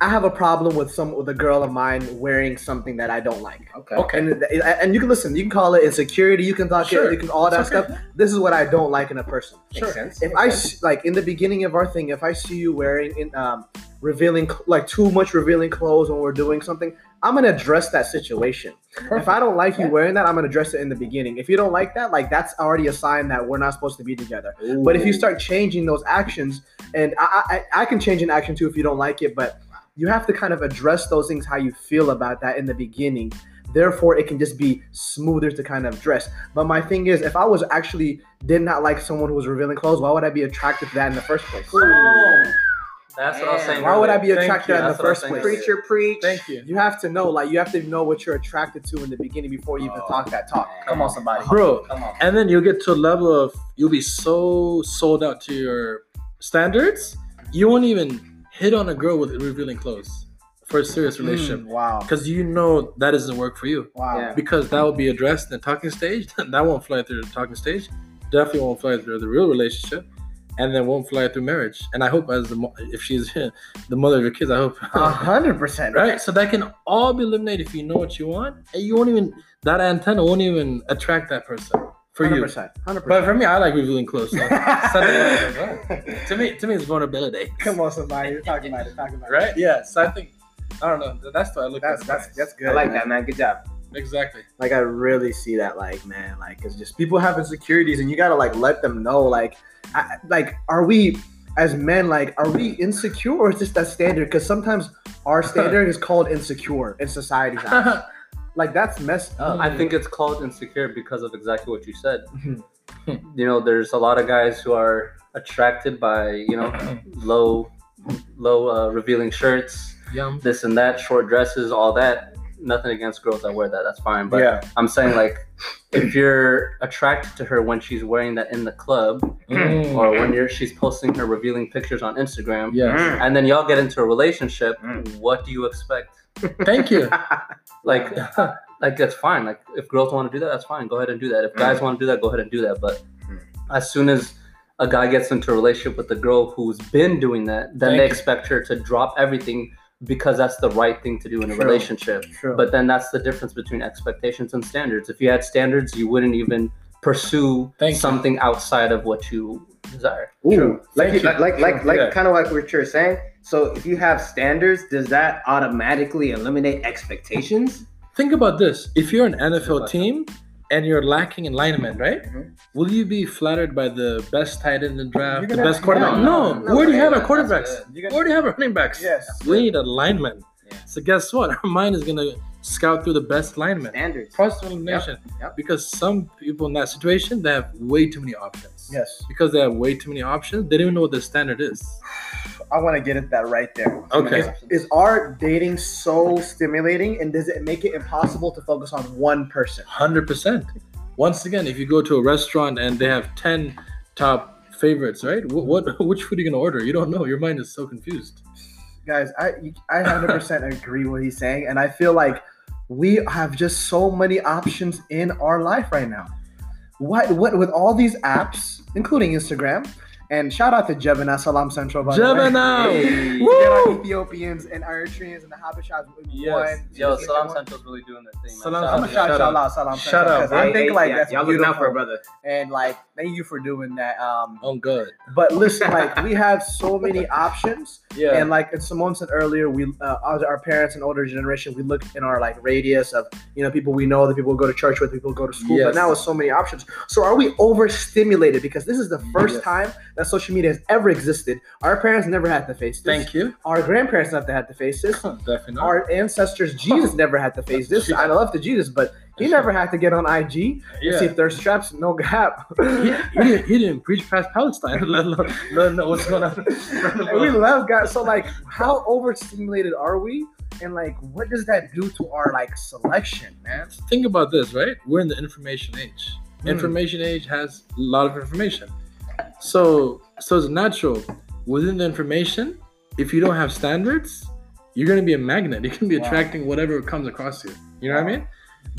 I have a problem with some with a girl of mine wearing something that I don't like. Okay. Okay. And and you can listen. You can call it insecurity. You can talk Sure. it. You can all that okay. stuff. This is what I don't like in a person. Makes sense. If I s- like in the beginning of our thing, if I see you wearing in um revealing like too much revealing clothes when we're doing something, I'm gonna address that situation. If I don't like you wearing that, I'm gonna address it in the beginning. If you don't like that, like that's already a sign that we're not supposed to be together. But if you start changing those actions, and I, I, I can change an action too if you don't like it, but you have to kind of address those things how you feel about that in the beginning. Therefore, it can just be smoother to kind of address. But my thing is, if I was actually did not like someone who was revealing clothes, why would I be attracted to that in the first place? Oh. That's what I was saying. Why would I be attracted to that in the That's what I was first place? earlier. preacher preach. Thank you. You have to know, like, you have to know what you're attracted to in the beginning before you even Oh, talk that talk. Come on, somebody. Bro, Come on. and then you'll get to a level of you'll be so sold out to your standards, you won't even hit on a girl with revealing clothes for a serious relationship Mm, wow. because you know that doesn't work for you. Wow. Yeah. Because that will be addressed in the talking stage. that won't fly through the talking stage. Definitely won't fly through the real relationship, and then won't fly through marriage. And I hope, as the mo- if she's the mother of your kids, I hope. A hundred percent. right? So that can all be eliminated if you know what you want, and you won't even that antenna won't even attract that person for Hundred you. percent. Hundred But for me, I like revealing clothes. So something- to me, to me, it's vulnerability. Come on, somebody. You're talking about it. Talking about it. Right? Yeah. So I think I don't know. That's what I look That's at. that's that's good. I like man. that, man. Good job. exactly. Like I really see that. Like man, like it's just people have insecurities, and you gotta like let them know. Like, I, like are we as men like are we insecure or is this that standard? Because sometimes our standard is called insecure in society's eyes. Like that's messed up. I think it's called insecure because of exactly what you said. Mhm. you know, there's a lot of guys who are attracted by you know low, low uh, revealing shirts, Yum. this and that, short dresses, all that. Nothing against girls that wear that. That's fine. But yeah. I'm saying like, if you're attracted to her when she's wearing that in the club, Mm. or when you're she's posting her revealing pictures on Instagram, Yes. and then y'all get into a relationship, Mm. what do you expect? Thank you. Like, like that's fine. Like if girls want to do that, that's fine. Go ahead and do that. If guys want to do that, go ahead and do that. But Mm. as soon as a guy gets into a relationship with a girl who's been doing that, then Thank they you. expect her to drop everything because that's the right thing to do in a True. relationship. True. But then that's the difference between expectations and standards. If you had standards, you wouldn't even pursue Thank you. something outside of what you desire. Ooh, like Thank you. like like like, like Yeah. kind of like what you're saying. So if you have standards, does that automatically eliminate expectations? Think about this. If you're an NFL question. team and you're lacking in linemen, right? Mhm. Will you be flattered by the best tight end in the draft, the best quarterback? no, No, no, we already have our quarterbacks. We already have our running backs. yes. We need a lineman. Yeah. So guess what? Our mind is gonna scout through the best linemen. Standards. Process of elimination. yep. Because some people in that situation they have way too many options. Yes. Because they have way too many options, they don't even know what the standard is. I want to get at that right there. Okay. Is, is our dating so stimulating, and does it make it impossible to focus on one person? Hundred percent. once again, if you go to a restaurant and they have ten top favorites, right? What, what which food are you gonna order? You don't know. Your mind is so confused. guys i i 100% agree what he's saying and i feel like we have just so many options in our life right now what what with all these apps including instagram and shout out to Jebena Salam Central. by the way. Jebena! Hey. We get our Ethiopians and Eritreans and the Habashas Yes. one. Yo, Salam Central's really doing their thing. Man. Salam I'm Shout gonna out shout, Shout shout out. out Salam Central out, 'cause bro. I Hey, think hey, like yeah, that's y'all looking out for a brother. And like, thank you for doing that. Um, Oh, good. but listen, like we have so many options. Yeah. And like as Simone said earlier, we uh, our parents and older generation, we look in our like radius of you know people we know, the people we go to church with, people we go to school. Yes. But now with so many options, so are we overstimulated? Because this is the first Yes. time that social media has ever existed. Our parents never had to face this. Thank you. Our grandparents never had to face this. Definitely. Our ancestors, Jesus never had to face this. I love the Jesus, but he never had to get on IG and see yeah. thirst traps, no gap. he, he, didn't, he didn't preach past Palestine. let alone know what's going on. And we love God. So like, how overstimulated are we? And like, what does that do to our like selection, man? Think about this, right? We're in the information age. Mm. Information age has a lot of information. So so it's natural within the information. If you don't have standards, you're gonna be a magnet. You're gonna be Wow. attracting whatever comes across you. You know what I mean?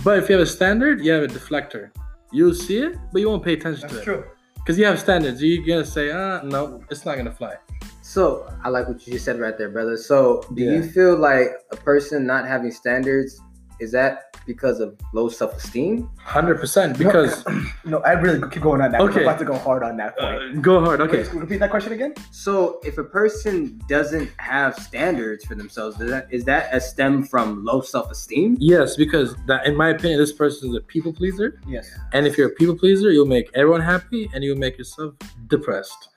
But if you have a standard, you have a deflector. You'll see it, but you won't pay attention to it. true. Because you have standards. You're gonna say, ah, no, it's not gonna fly. So I like what you just said right there, brother. So do Yeah. you feel like a person not having standards is that because of low self-esteem? Hundred percent. Because No, I really keep going on that. Okay. I'm about to go hard on that point. uh, go hard. Okay. Wait, repeat that question again. So if a person doesn't have standards for themselves, is that is that a stem from low self-esteem? Yes, because that, in my opinion, this person is a people pleaser. Yes. And if you're a people pleaser, you'll make everyone happy and you'll make yourself depressed.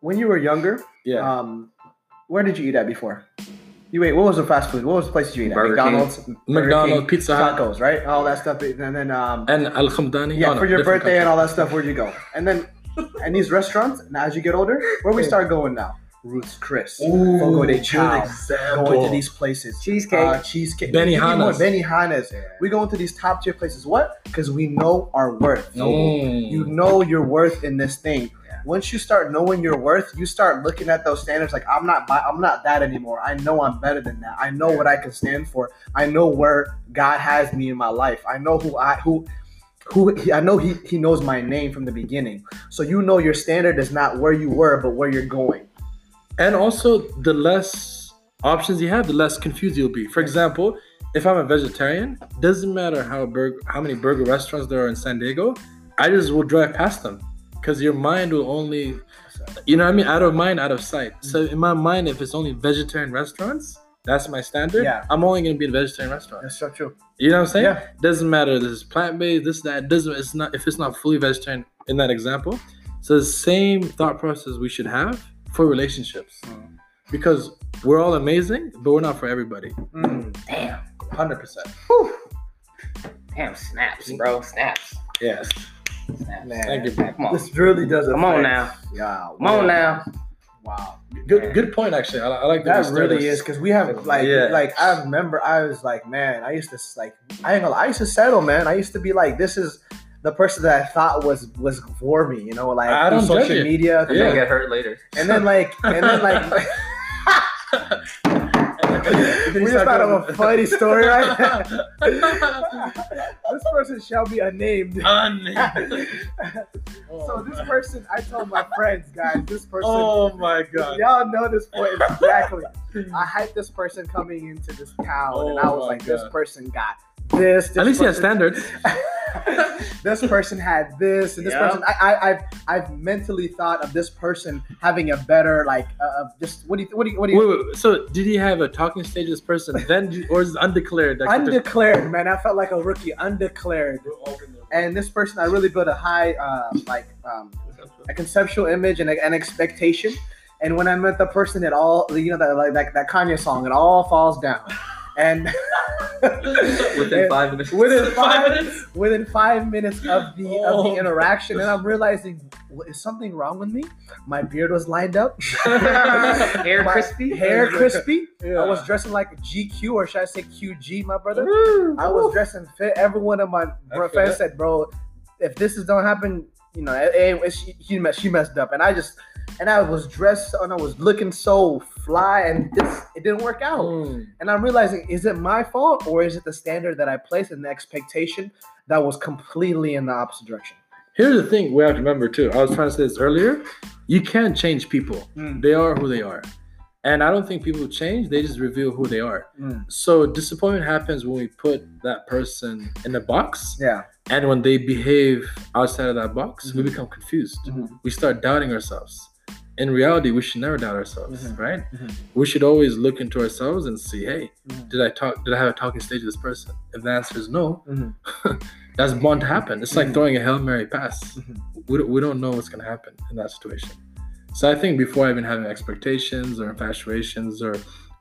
When you were younger, Yeah. um, where did you eat at before? You ate. What was the fast food? What was the places you eat at? Burger King. McDonald's, Burger McDonald's, King, Pizza Hut. tacos, right? All that stuff, and then um, and Al Khamdani. yeah, oh, no, for your different birthday and all that stuff. Where'd you go? And then, and these restaurants. Now, as you get older, where we start going now? Ruth's Chris, Fogo de good Chao, example. going to these places. Cheesecake. Uh, cheesecake. Benihana's. Benihana's. We go into these top tier places. What? Because we know our worth. Mm. You know your worth in this thing. Once you start knowing your worth, you start looking at those standards like I'm not I'm not that anymore. I know I'm better than that. I know what I can stand for. I know where God has me in my life. I know who I who who he, I know he he knows my name from the beginning. So you know your standard is not where you were, but where you're going. And also, the less options you have, the less confused you'll be. For example, if I'm a vegetarian, doesn't matter how burger, how many burger restaurants there are in San Diego, I just will drive past them because your mind will only, you know what I mean, out of mind, out of sight. So in my mind, if it's only vegetarian restaurants, that's my standard. Yeah. I'm only gonna be in vegetarian restaurants. That's so true. You know what I'm saying? Yeah. Doesn't matter. This is plant based. This that doesn't. It's not if it's not fully vegetarian in that example. So the same thought process we should have for relationships, Mm. because we're all amazing, but we're not for everybody. Mm. Damn. Hundred percent. Damn, snaps, bro. Snaps. Yes. Snaps. Man. Thank you. Come on. This really does Come on affect- now. Yeah. Come on now. Wow. Good. Good point. Actually, I, I like That you really started- is because we have like Yeah. like I remember I was like man I used to like I ain't gonna I used to settle man I used to be like this is the person that I thought was was for me you know like I don't social you. media And Yeah. then get hurt later. and then like and then like we just thought of a funny story right? This person shall be unnamed. Unnamed. So this person I told my friends guys this person Oh my god. Y'all know this point exactly. I hyped this person coming into this town, and I Oh was like, this person got this. this At least he has standards. this person had this, and this Yeah. person. I, I, I've, I've mentally thought of this person having a better, like, uh, just what do you, what do you, what do you? Wait, wait, so did he have a talking stage this person then, or is it undeclared? Like, Undeclared, man. I felt like a rookie. Undeclared. And this person, I really built a high, uh, like, um, a conceptual image and a, an expectation. And when I met the person, it all, you know, that like that, that Kanye song, it all falls down. And Within five minutes. Within five, minutes. within five minutes of the of Oh. the interaction, and I'm realizing, is something wrong with me? My beard was lined up, Hair My crispy. hair crispy. Yeah. I was dressing like a GQ, or should I say QG, my brother? I was dressing fit. Every one of my bro- friends said, "Bro, if this is don't happen, you know, it, it, she, he messed, she messed up." And I just, and I was dressed and I was looking so fly, and this it didn't work out. Mm. And I'm realizing, is it my fault or is it the standard that I placed and the expectation that was completely in the opposite direction? Here's the thing we have to remember too. I was trying to say this earlier. You can't change people. Mm. They are who they are. And I don't think people change, they just reveal who they are. Mm. So disappointment happens when we put that person in a box Yeah. and when they behave outside of that box, we Mhm. become confused. Mhm. We start doubting ourselves. In reality, we should never doubt ourselves, Mhm. right? Mhm. We should always look into ourselves and see, hey, Mhm. did I talk did I have a talking stage with this person? If the answer is no, Mhm. that's bound to happen. It's like throwing a Hail Mary pass. We, don't, we don't know what's going to happen in that situation. So I think before I even having expectations or infatuations or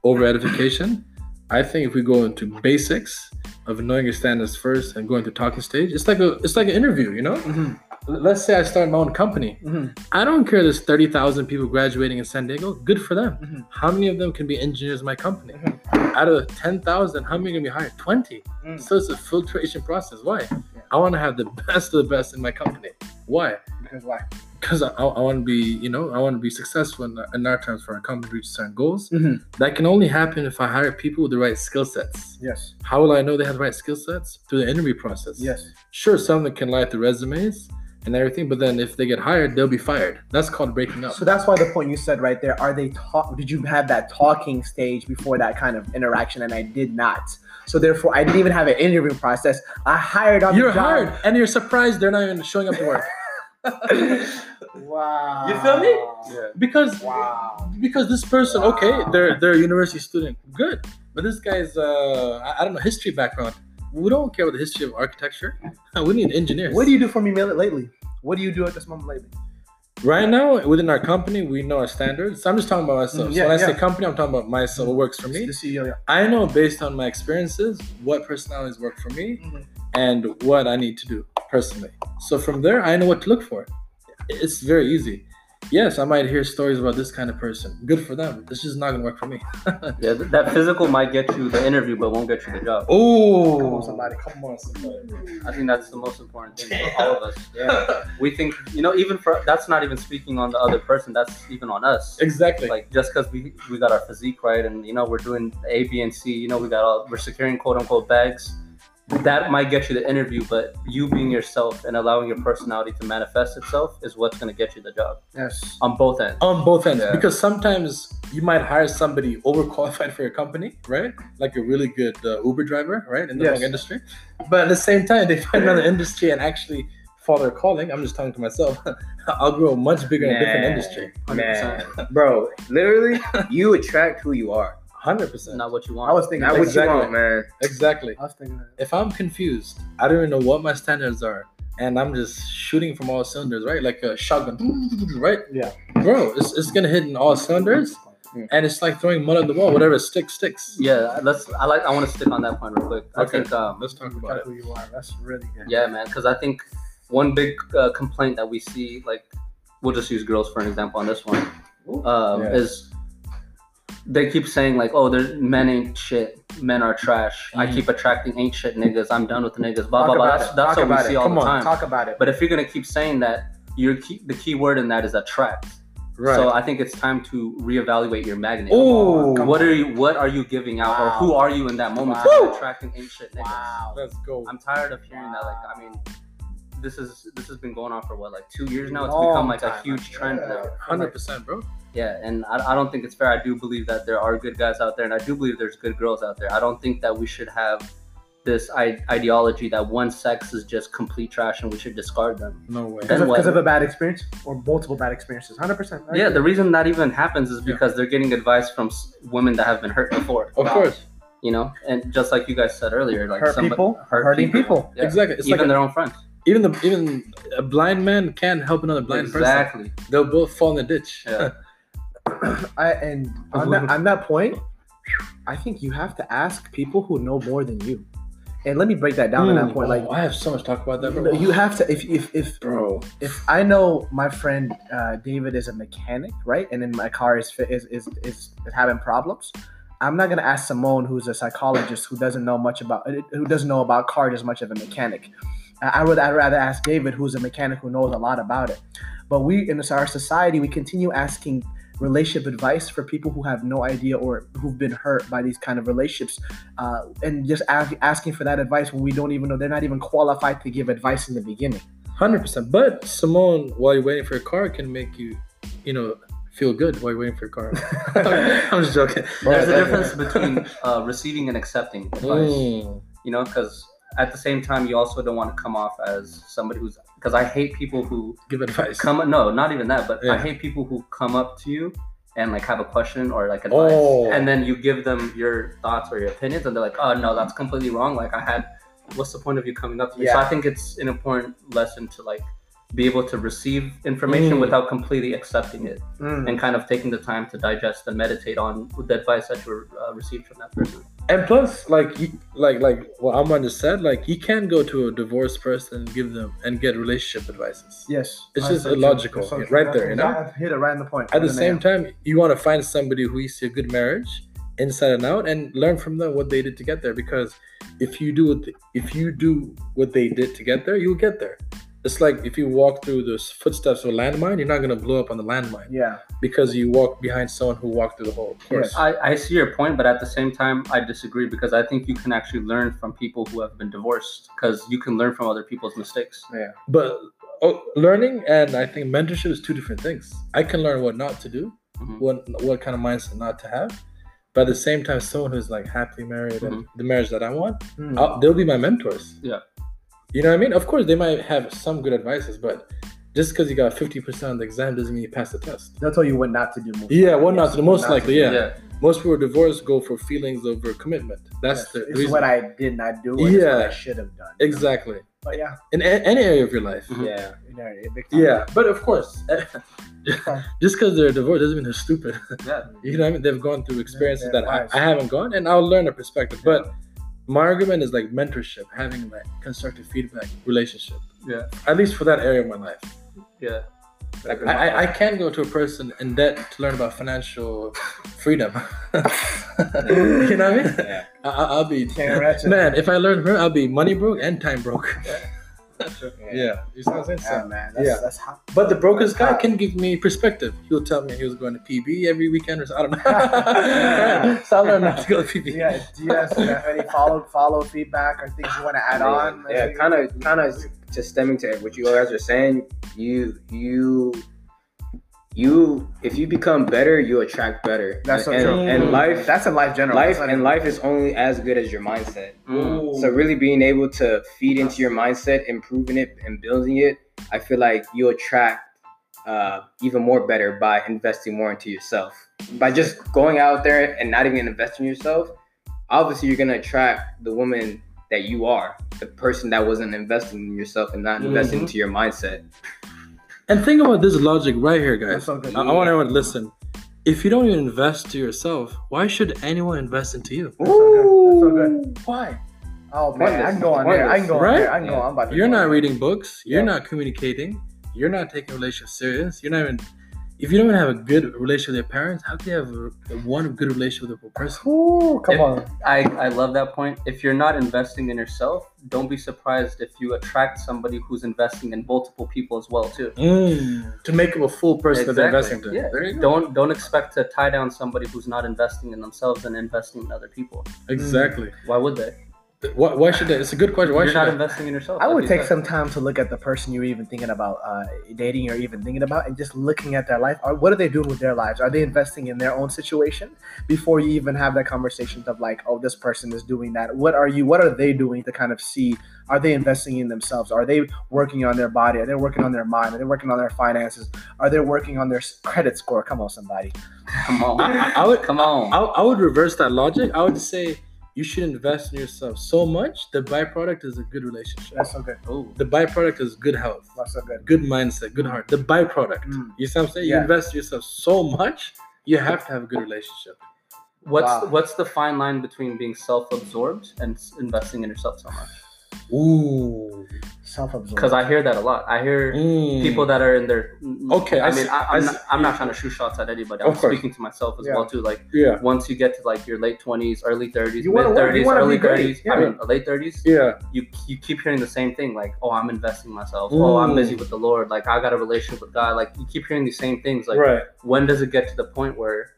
over edification, I think if we go into basics of knowing your standards first and going to talking stage, it's like a it's like an interview, you know? Mhm. Let's say I start my own company. Mhm. I don't care there's 30,000 people graduating in San Diego. Good for them. Mhm. How many of them can be engineers in my company? Mhm. Out of 10,000, how many to be hired? 20. Mm. So it's a filtration process. Why? I want to have the best of the best in my company. Why? Because why? Because I, I want to be, you know, I want to be successful in, in our terms for our company to reach certain goals. Mhm. That can only happen if I hire people with the right skill sets. Yes. How will I know they have the right skill sets? Through the interview process. Yes. Sure, some of them can lie through resumes and everything, but then if they get hired, they'll be fired. That's called breaking up. So that's why the point you said right there. Are they talk? Did you have that talking stage before that kind of interaction? And I did not. So therefore, I didn't even have an interview process. I hired on You're the job. hired, and you're surprised they're not even showing up to work. wow. You feel me? Yeah. Because Wow. because this person, okay, they're they're a university student, good, but this guy's uh I, I don't know history background. We don't care about the history of architecture. We need engineers. What do you do for me lately? What do you do at this moment lately? Right now within our company? We know our standards. So I'm just talking about myself. So yeah, when I say company, I'm talking about myself. What works for me? The CEO. Yeah. I know based on my experiences what personalities work for me Mhm. and what I need to do personally. So from there, I know what to look for. It's very easy. Yes, I might hear stories about this kind of person. Good for them. It's just not gonna work for me. Yeah, th- that physical might get you the interview, but won't get you the job. Oh, Come on, somebody. Come on, somebody. I think that's the most important thing for all of us. Yeah. We think, you know, even for that's not even speaking on the other person. That's even on us. Exactly. Like just because we we got our physique right, and you know we're doing A, B, and C. You know we got all we're securing quote unquote bags. That might get you the interview, but you being yourself and allowing your personality to manifest itself is what's going to get you the job Yes. on both ends. on both ends Yeah. because sometimes you might hire somebody overqualified for your company, right? Like a really good uh, Uber driver, right, in the Yes. wrong industry. But at the same time, they find another industry and actually follow their calling. I'm just talking to myself. I'll grow much bigger in a different Man. industry. Man, bro, literally, you attract who you are. Hundred percent. Not what you want. I was thinking. Not what Exactly. you want, man. Exactly. I was thinking. that. If I'm confused, I don't even know what my standards are, and I'm just shooting from all cylinders, right? Like a shotgun, right? Yeah. Bro, it's, it's gonna hit in all cylinders, Mm. and it's like throwing mud on the wall. Whatever sticks, sticks. yeah, let's. I like. I want to stick on that point real quick. I Okay. think. Um, Let's talk about That's it. who you are. That's really good. Yeah, man. Because I think one big uh, complaint that we see, like, we'll just use girls for an example on this one, um, Yeah. is they keep saying like, "Oh, there's men ain't shit, men are trash." I Mhm. keep attracting ain't shit niggas. I'm done with the niggas. Blah Talk blah blah. That's, that's what we about see all Come the on, time. Talk about it. But if you're gonna keep saying that, your key, the key word in that is attract. Right. So I think it's time to reevaluate your magnet. Come what on. are you? What are you giving out, or who are you in that moment? Wow. attracting ain't shit niggas. Wow. Let's go. I'm tired of hearing that. Like, I mean, this is this has been going on for what, like two years now. It's Long become like a huge trend now. Hundred percent, bro. Yeah, and I, I don't think it's fair. I do believe that there are good guys out there, and I do believe there's good girls out there. I don't think that we should have this I- ideology that one sex is just complete trash and we should discard them. No way. Because of, of a bad experience or multiple bad experiences. 100%. I Yeah, agree. the reason that even happens is Yeah. because they're getting advice from women that have been hurt before. Of course. You know, and just like you guys said earlier, like Hurt somebody- people, hurt hurting people. Yeah. Exactly. It's even like a- their own friends. even the even a blind man can help another blind person. exactly. They'll both fall in the ditch. Yeah. I, and on that, on that point, I think you have to ask people who know more than you. And let me break that down to that point. Like Oh, I have so much talk about that, you, bro. you have to if if if bro. if I know my friend uh, David is a mechanic, right, and then my car is is, is is having problems, I'm not gonna ask Simone, who's a psychologist who doesn't know much about who doesn't know about cars as much of a mechanic. I I would I'd rather ask David, who's a mechanic who knows a lot about it. But we in our society, we continue asking relationship advice for people who have no idea or who've been hurt by these kind of relationships uh, and just ask, asking for that advice when we don't even know they're not even qualified to give advice in the beginning Hundred percent. But Simone, while you're waiting for a car, can make you, you know, feel good while you're waiting for a car. I'm just joking. There's a Yeah. difference between uh, receiving and accepting advice. Mm. You know, because at the same time, you also don't want to come off as somebody who's. Because I hate people who Give advice. come. No, not even that. But I hate people who come up to you and like have a question or like advice, Oh. and then you give them your thoughts or your opinions, and they're like, "Oh no, that's completely wrong." Like I had. What's the point of you coming up to me? So I think it's an important lesson to like be able to receive information Mm. without completely accepting it and kind of taking the time to digest and meditate on the advice that you uh, received from that person. And plus, like, you, like, like what Armand just said, like, you can go to a divorced person and give them and get relationship advices. Yes, It's just illogical, so right there, you know? exact- Hit it right in the point. At the same time, you want to find somebody who you see a good marriage inside and out, and learn from them what they did to get there. Because if you do what if you do what they did to get there, you'll get there. It's like if you walk through the footsteps of a landmine, you're not gonna blow up on the landmine yeah, because you walk behind someone who walked through the hole. Of course. I, I see your point, but at the same time, I disagree because I think you can actually learn from people who have been divorced because you can learn from other people's mistakes. Yeah. But oh, learning and I think mentorship is two different things. I can learn what not to do, Mhm. what what kind of mindset not to have. But at the same time, someone who's like happily married and the marriage that I want, Mm. I'll, they'll be my mentors. Yeah. You know what I mean? Of course, they might have some good advices, but just because you got fifty percent on the exam doesn't mean you passed the test. they'll tell you went not to do. Most Yeah, what not to do, most not likely, do. yeah. Most people divorced go for feelings over commitment. That's Yes, the It's reason. what I did not do. And it's what Yeah. I should have done. exactly But yeah, in a- any area of your life. Mhm. Yeah. know. Yeah, but of course, just because they're divorced doesn't mean they're stupid. Yeah. You know what I mean? They've gone through experiences they're that I. I haven't gone, and I'll learn a perspective. But my argument is like mentorship, having like constructive feedback, relationship. Yeah. At least for that area of my life. Yeah. Like I, I, I can go to a person in debt to learn about financial freedom. you know what I mean? yeah. I, I- I'll be man. If I learn from her, I'll be money broke and time broke. Yeah, you see what I'm saying? Yeah, So- man. That's, yeah. that's hot. But the brokest guy can give me perspective. He'll tell me he was going to PB every weekend or so. I don't know. so I learned not to go to PB. Yeah. Do you guys have any follow follow feedback or things you want to add on? Yeah, kind of, kind of just stemming to what you guys are saying. You, you, you. If you become better, you attract better. That's so and, true. And life, That's in life general. life, and life is only as good as your mindset. Mm. So really being able to feed into your mindset, improving it, and building it, I feel like you attract uh, even more better by investing more into yourself. By just going out there and not even investing in yourself, obviously you're gonna attract the woman that you are, the person that wasn't investing in yourself and not investing Mhm. into your mindset. And think about this logic right here, guys. I, I want everyone to listen. If you don't even invest to yourself, why should anyone invest into you? That's so good. That's so good. Why? Oh man, I Pointless. can go on there. I can go on Right? there. I can go. Yeah. I'm about to. You're go not on. reading books. You're Yeah. not communicating. You're not taking relationships serious. You're not even. If you don't have a good relationship with your parents, how can you have a, one good relationship with a person? Ooh, come If- on. I, I love that point. If you're not investing in yourself, don't be surprised if you attract somebody who's investing in multiple people as well too. Mm. To make them a full person that they're investing to. Yeah. There you go. Don't don't expect to tie down somebody who's not investing in themselves and investing in other people. Exactly. Mm. Why would they? Why, why should they? It's a good question. Why should you're should not I? investing in yourself. I would take said. some time to look at the person you're even thinking about uh, dating or even thinking about, and just looking at their life. Are, what are they doing with their lives? Are they investing in their own situation before you even have that conversation of like, oh, this person is doing that. What are you? What are they doing to kind of see? Are they investing in themselves? Are they working on their body? Are they working on their mind? Are they working on their finances? Are they working on their credit score? Come on, somebody. Come on. I, I would. Come on. I, I would reverse that logic. I would say you should invest in yourself so much. The byproduct is a good relationship. That's good. Ooh. The byproduct is good health, That's so good. good mindset, good heart. The byproduct. Mm. You see what I'm saying? You invest in yourself so much, you have to have a good relationship. What's Wow. what's the fine line between being self-absorbed and investing in yourself so much? Ooh. Self-absorbed. Because I hear that a lot. I hear Mm. people that are in their Okay, I, I mean, I, see- not, I'm not trying to shoot shots at anybody. I'm speaking to myself as Yeah. well too. Like Yeah. once you get to like your late 20s, early 30s, You mid wanna work, you 30s, early 30s. yeah. I mean, late 30s. Yeah. You you keep hearing the same thing. Like, oh, I'm investing in myself. Oh, I'm Mm. busy with the Lord. Like, I got a relationship with God. Like, you keep hearing these same things. Like, right. when does it get to the point where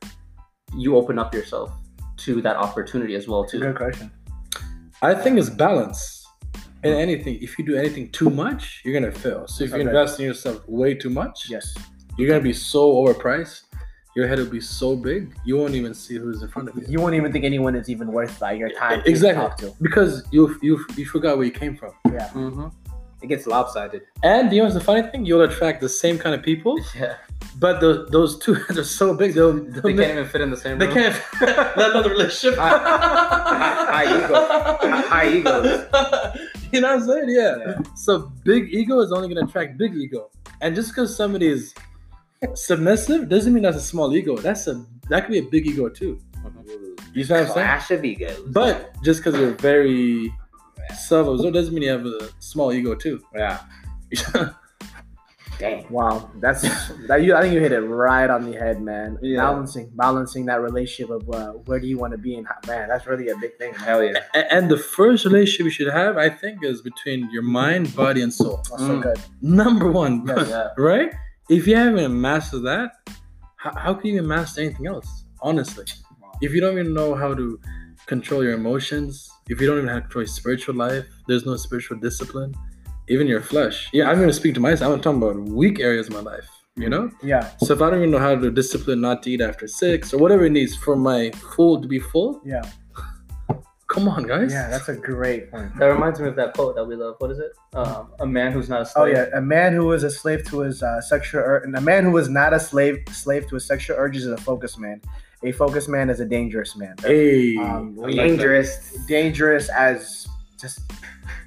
you open up yourself to that opportunity as well too? Good question. I think it's balance. In anything, if you do anything too much, you're gonna fail. So if you Okay. invest in yourself way too much, Yes. you're gonna be so overpriced. Your head will be so big, you won't even see who's in front of you. You won't even think anyone is even worth like your time Exactly. to to. Because you you you forgot where you came from. Yeah. Mm-hmm. It gets lopsided. And you know what's the funny thing? You'll attract the same kind of people, Yeah, but the, those two are so big they'll, they'll they can't even fit in the same they room. can't let alone the relationship. High ego. High egos. You know what I'm saying? Yeah. Yeah. So big ego is only gonna attract big ego. And just because somebody is submissive doesn't mean that's a small ego. That's a that could be a big ego too. You know what I'm saying? Clash of egos. But just because you're very self-absorbed doesn't mean you have a small ego too. yeah. Dang. Wow, that's that. You, I think you hit it right on the head, man. Yeah. Balancing, balancing that relationship of uh, where do you want to be, and how, man, that's really a big thing. Man. Hell yeah. A- And the first relationship you should have, I think, is between your mind, body, and soul. That's so Mm. good. Number one, Yes. Yeah. right? If you haven't mastered that, how, how can you even master anything else? Honestly, if you don't even know how to control your emotions, if you don't even have to control your spiritual life, there's no spiritual discipline, even your flesh. Yeah, I'm gonna speak to myself. I'm talking about weak areas of my life. You know, Yeah, so if I don't even know how to discipline not to eat after six or whatever it needs for my full to be full, yeah, come on, guys. yeah. That's a great point. That reminds me of that quote that we love. What is it? Um, a man who's not a slave. Oh yeah, a man who is a slave to his uh, sexual, ur- and a man who is not a slave slave to his sexual urges is a focused man. A focused man is a dangerous man. Hey, Um, I like. Dangerous. dangerous as just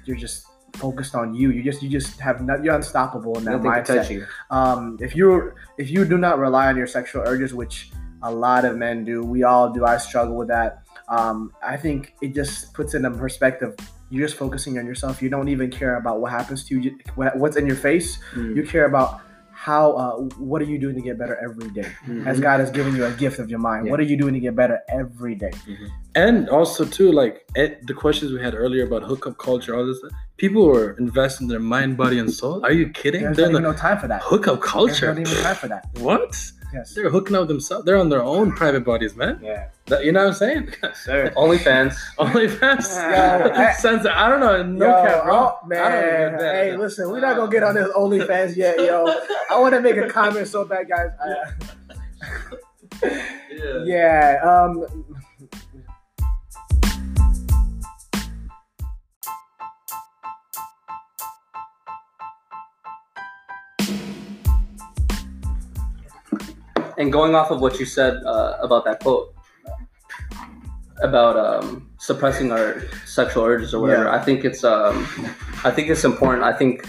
you're just focused on you. You just you just have not, you're unstoppable in that Nothing mindset. touch you. um, if you if you do not rely on your sexual urges, which a lot of men do, we all do. I struggle with that. Um, I think it just puts it in a perspective. You're just focusing on yourself. You don't even care about what happens to you, You- what's in your face. Mm. You care about how uh, what are you doing to get better every day. Mhm. As God has given you a gift of your mind, Yeah. what are you doing to get better every day? And also too, like the questions we had earlier about hookup culture, all this. People were investing their mind, body, and soul. Are you kidding? There's not even the no time for that. hookup culture There's not even time for that. What? Yes. They're hooking up themselves. They're on their own private bodies, man. Yeah. That, you know what I'm saying? Sir. OnlyFans. OnlyFans. Yo, I- Sense. I don't know. No yo, cap, bro. oh, I don't man. Hey, listen, we're not gonna get on this OnlyFans yet, yo. I want to make a comment so bad, guys. I- yeah. Um. And going off of what you said uh, about that quote about um, suppressing our sexual urges or whatever, Yeah. I think it's um, I think it's important. I think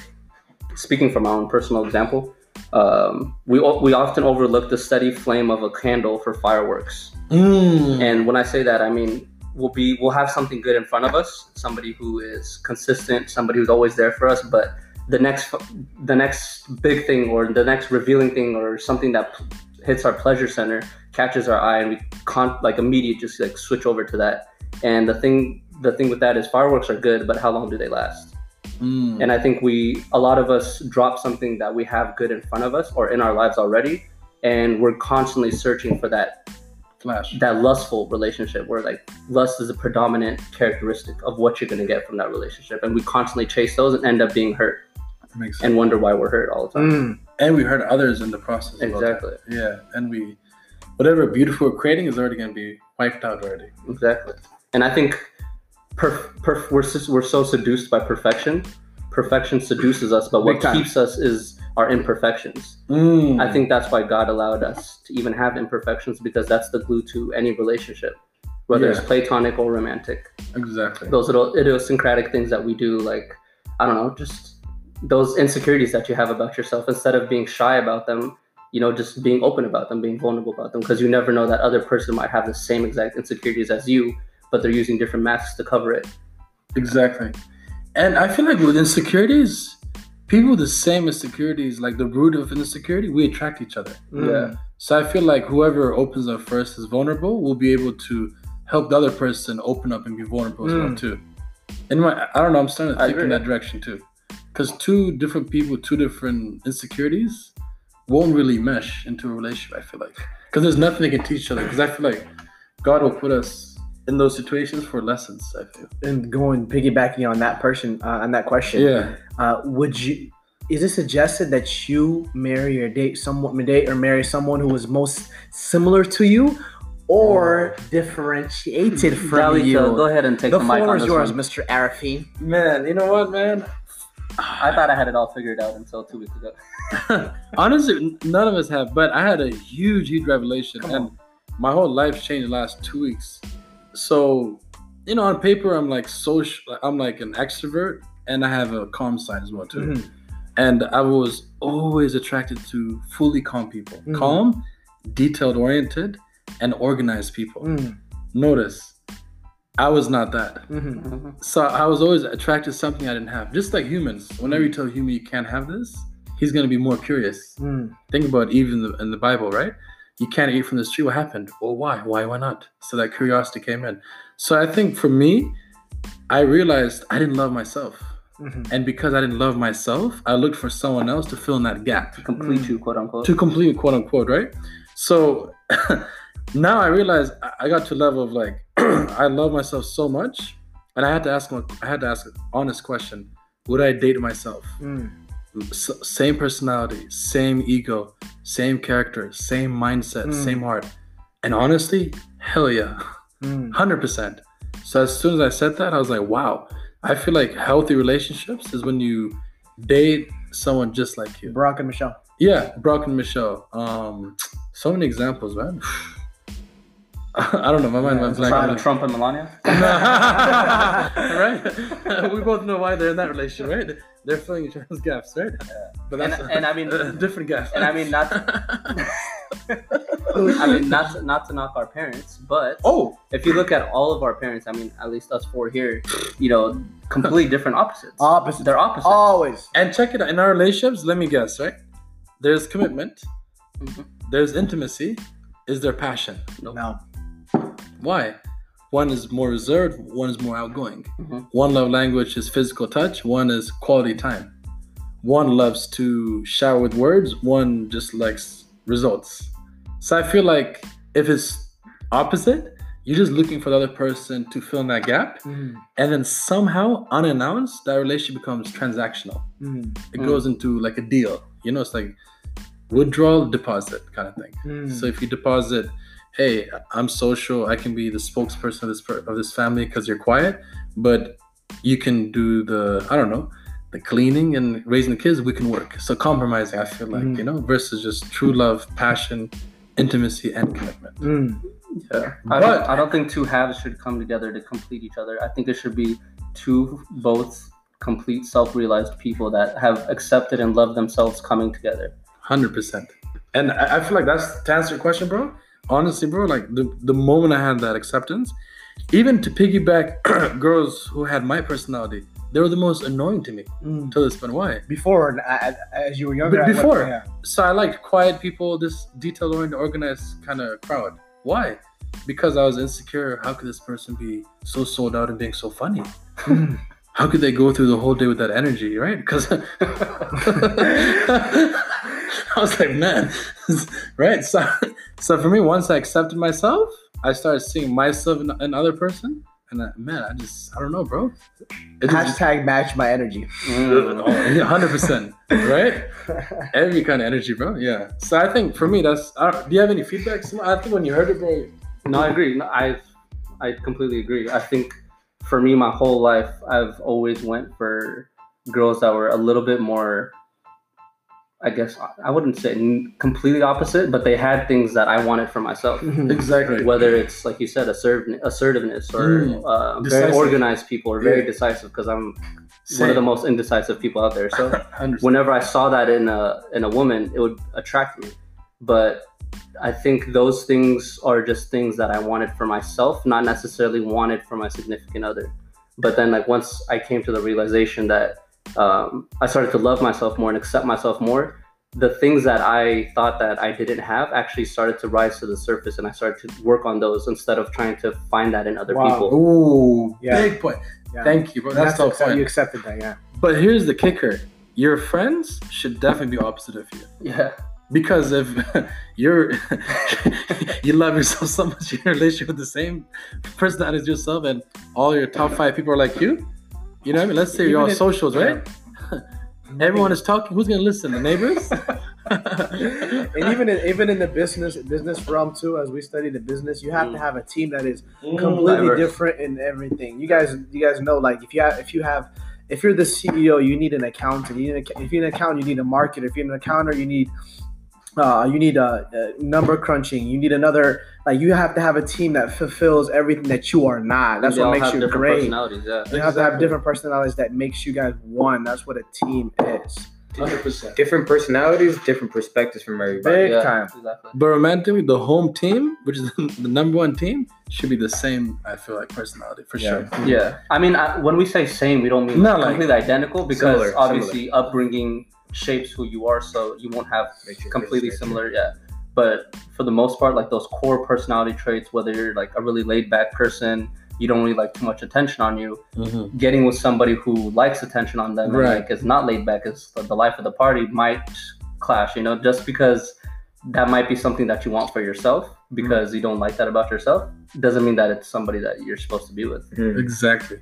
speaking from my own personal example, um, we we often overlook the steady flame of a candle for fireworks. Mm. And when I say that, I mean we'll be we'll have something good in front of us, somebody who is consistent, somebody who's always there for us. But the next the next big thing or the next revealing thing or something that hits our pleasure center catches our eye, and we can't like immediate just like switch over to that. And the thing the thing with that is fireworks are good, but how long do they last? Mm. And I think we, a lot of us drop something that we have good in front of us or in our lives already. And we're constantly searching for that, Flash. that lustful relationship where like lust is a predominant characteristic of what you're going to get from that relationship. And we constantly chase those and end up being hurt Makes sense. and wonder why we're hurt all the time. mm, And we hurt others in the process. Exactly. Yeah. And we, whatever beautiful we're creating is already going to be wiped out already. Exactly. And I think perf- perf- we're, we're so seduced by perfection. Perfection seduces us, but what keeps us is our imperfections. Mm. I think that's why God allowed us to even have imperfections because that's the glue to any relationship, whether it's platonic or romantic. exactly. Those little idiosyncratic things that we do, like, I don't know, just those insecurities that you have about yourself, instead of being shy about them, you know, just being open about them, being vulnerable about them, because you never know that other person might have the same exact insecurities as you, but they're using different masks to cover it. Exactly. And I feel like with insecurities, people with the same insecurities, like the root of insecurity, we attract each other. Mm. So I feel like whoever opens up first is vulnerable will be able to help the other person open up and be vulnerable as well Mm. too. And my, I don't know, I'm starting to think in that direction too. Because two different people, two different insecurities won't really mesh into a relationship, I feel like. Because there's nothing they can teach each other. Because I feel like God will put us in those situations for lessons, I feel. And going piggybacking on that person uh, on that question. Yeah. Uh, would you? Is it suggested that you marry or date someone, date or marry someone who is most similar to you, or differentiated from Galito, you? go ahead and take the the, mic floor on is yours, one. Mr. Arafi. Man, you know what, man? I thought I had it all figured out until two weeks ago. Honestly, none of us have, but I had a huge, huge revelation, Come and on. my whole life changed the last two weeks. So, you know, on paper, I'm like social, I'm like an extrovert, and I have a calm side as well too. Mhm. And I was always attracted to fully calm people, Mhm. calm, detailed oriented, and organized people. Mm, Notice, I was not that. mhm. So I was always attracted to something I didn't have. Just like humans, whenever you tell a human you can't have this, he's gonna be more curious. Mm, Think about even in the, in the Bible, right? You can't eat from this tree. What happened? Well, why? Why? Why not? So that curiosity came in. So I think for me, I realized I didn't love myself, mhm. and because I didn't love myself, I looked for someone else to fill in that gap To Complete Mm. you, quote unquote. to complete quote unquote, right? So now I realize I- got to a level of like I love myself so much, and I had to ask my, I had to ask an honest question: Would I date myself? Mm. S- same personality, same ego, same character, same mindset, Mm. same heart, and honestly, hell yeah, Mm. hundred percent. So as soon as I said that, I was like, wow. I feel like healthy relationships is when you date someone just like you. Barack and Michelle. Yeah, Barack and Michelle. Um, so many examples, man. I don't know. My mind went blank. Trump, Trump and Melania. right? we both know why they're in that relationship, right? They're filling each other's gaps, right? But And- that's and I mean- a different gaps. and I mean not. I mean not to, not to knock our parents, but oh, if you look at all of our parents, I mean at least us four here, you know, completely different opposites. Opposites. They're opposites. Always. and check it out. In our relationships, let me guess, right? There's commitment. Mhm. There's intimacy. Is there passion? No. Why? One is more reserved. One is more outgoing. Mhm. One love language is physical touch. One is quality time. One loves to shower with words. One just likes results. So I feel like if it's opposite, you're just looking for the other person to fill in that gap, Mm. and then somehow unannounced, that relationship becomes transactional. Mm. It Mm. goes into like a deal. You know, it's like withdrawal deposit kind of thing. Mm. So if you deposit, hey, I'm social, I can be the spokesperson of this per- of this family because you're quiet, but you can do the I don't know, the cleaning and raising the kids. We can work. So compromising, I feel like Mhm. you know, versus just true love, passion, intimacy, and commitment. Mm. Yeah. I, But- don't, I don't think two halves should come together to complete each other. I think it should be two both complete self-realized people that have accepted and loved themselves coming together. Hundred percent. And I, I feel like that's to answer your question, bro. Honestly, bro, like the the moment I had that acceptance, even to piggyback girls who had my personality, they were the most annoying to me Mm. till this point. Why? Before, and a- a- as you were younger. But before. yeah. So I liked quiet people, this detail oriented, organized kind of crowd. Why? Because I was insecure. How could this person be so sold out and being so funny? Mm. How could they go through the whole day with that energy, right? Because I was like, man, right? So, so for me, once I accepted myself, I started seeing myself in another person, and I, man, I just, I don't know, bro. It just, Hashtag match my energy. Mm. hundred percent, right? Every kind of energy, bro. Yeah. So I think for me, that's. I don't, do you have any feedback? I think when you heard it, bro. No, I agree. No, I I completely agree. I think for me, my whole life, I've always went for girls that were a little bit more. I guess I wouldn't say completely opposite, but they had things that I wanted for myself. Mhm. Exactly. Whether it's like you said, assertive, assertiveness, or Mm. uh, very organized people, or very Yeah. decisive, because I'm Same. one of the most indecisive people out there. So whenever I saw that in a in a woman, it would attract me. but I think those things are just things that I wanted for myself, not necessarily wanted for my significant other. But then, like once I came to the realization that um, I started to love myself more and accept myself more, the things that I thought that I didn't have actually started to rise to the surface, and I started to work on those instead of trying to find that in other Wow. people. Ooh, Yeah. big point. Yeah. Thank you, bro. And That's, so accept- fun. You accepted that, yeah. But here's the kicker: your friends should definitely be opposite of you. Yeah, Because if you're you love yourself so much in a relationship with the same person as yourself, and all your top five people are like you, you know what I mean? Let's say you're on if- socials, right? Everyone is talking. Who's gonna listen? The neighbors? and even in, even in the business business realm too, as we study the business, you have to Mm. have a team that is completely Diverse. different in everything. You guys, you guys know, like if you have, if you have, if you're the CEO, you need an accountant. You need a, if you're an accountant, you need a marketer. If you're an accountant, you need, uh, you need a, a number crunching. You need another. Like you have to have a team that fulfills everything that you are not. That's They what all makes have you different great. Personalities, yeah. You have to have different personalities that makes you guys one. That's what a team is. Hundred percent. Different personalities, different perspectives from everybody. Big yeah, time. Exactly. But romantically, the home team, which is the number one team, should be the same. I feel like personality for Yeah. sure. Yeah, I mean, I, when we say same, we don't mean Not like- completely identical because Similar, obviously upbringing shapes who you are, so you won't have Make completely it's similar. Yeah, but for the most part, like those core personality traits, whether you're like a really laid back person, you don't really like too much attention on you. Mhm. Getting with somebody who likes attention on them Right. and like is not laid back, is the, the life of the party might clash. You know, just because that might be something that you want for yourself because you don't like that about yourself doesn't mean that it's somebody that you're supposed to be with. Mhm. Exactly.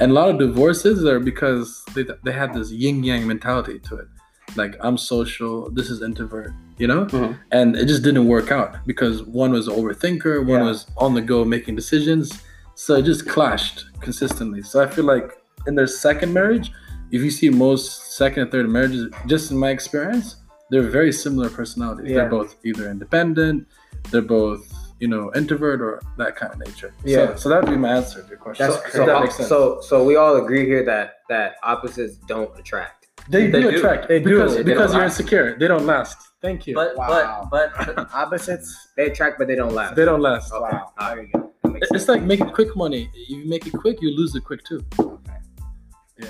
And a lot of divorces are because they, they have this yin yang mentality to it. Like, I'm social, this is introvert, you know? Mhm. And it just didn't work out because one was an overthinker, one Yeah. was on the go making decisions. So it just clashed consistently. So I feel like in their second marriage, if you see most second and third marriages, just in my experience, they're very similar personalities. Yeah. They're both either independent, they're both, you know, introvert or that kind of nature. Yeah. So, so that would be my answer to your question. That's so, so that makes sense. so, so we all agree here that that opposites don't attract. They, They do do. attract They do. because They because you're last. insecure. They don't last. Thank you. But Wow. but but Opposites. They attract, but they don't last. they don't last. Okay. Wow. All There you go. That makes It's like making quick money. If you make it quick, you lose it quick too. Yeah.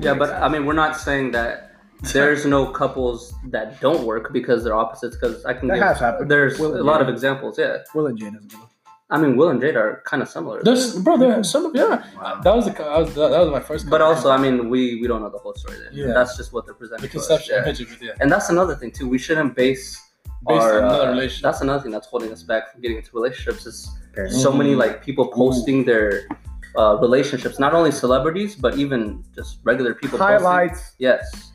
yeah, but I mean, we're not saying that there's no couples that don't work because they're opposites. Because I can That give, has happened. there's Will a lot Jade. of examples. Yeah, Will and Jane is good. I mean, Will and Jade are kind of similar. There's bro, there are some yeah. Wow. That was the I was, that was my first. But also, I mean, we we don't know the whole story. Then Yeah. that's just what they're presenting. the to us, conception yeah. it, yeah. And that's another thing too. We shouldn't base Based our, on another uh, relationship. That's another thing that's holding us back from getting into relationships. Is Fair. so many Mhm. like people posting their uh, relationships, not only celebrities but even just regular people. posting- Highlights. Yes.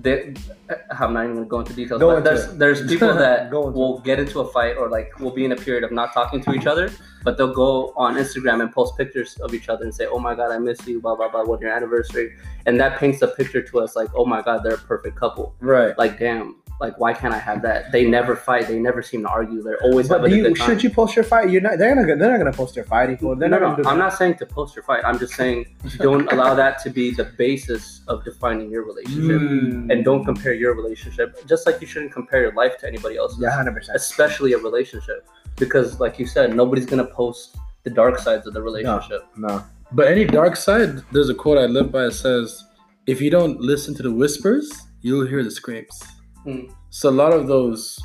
They, uh, I'm not even going to go into details. Go but into there's it. there's people that will get into a fight or like will be in a period of not talking to each other, but they'll go on Instagram and post pictures of each other and say, "Oh my God, I miss you," blah blah blah. "What your anniversary? And that paints a picture to us like, "Oh my God, they're a perfect couple." Right. Like, damn, like why can't I have that? They never fight. They never seem to argue. They're always But do you, good time. should you post your fight? You're not. They're not. They're not gonna post their fighting for. They're no, not no, gonna I'm not saying to post your fight. I'm just saying don't allow that to be the basis of defining your relationship. Mm. and don't compare your relationship just like you shouldn't compare your life to anybody else's Yeah, hundred percent. especially a relationship because like you said nobody's gonna post the dark sides of the relationship No. But any dark side, there's a quote I live by. It says, "If you don't listen to the whispers, you'll hear the screams." Hmm. So a lot of those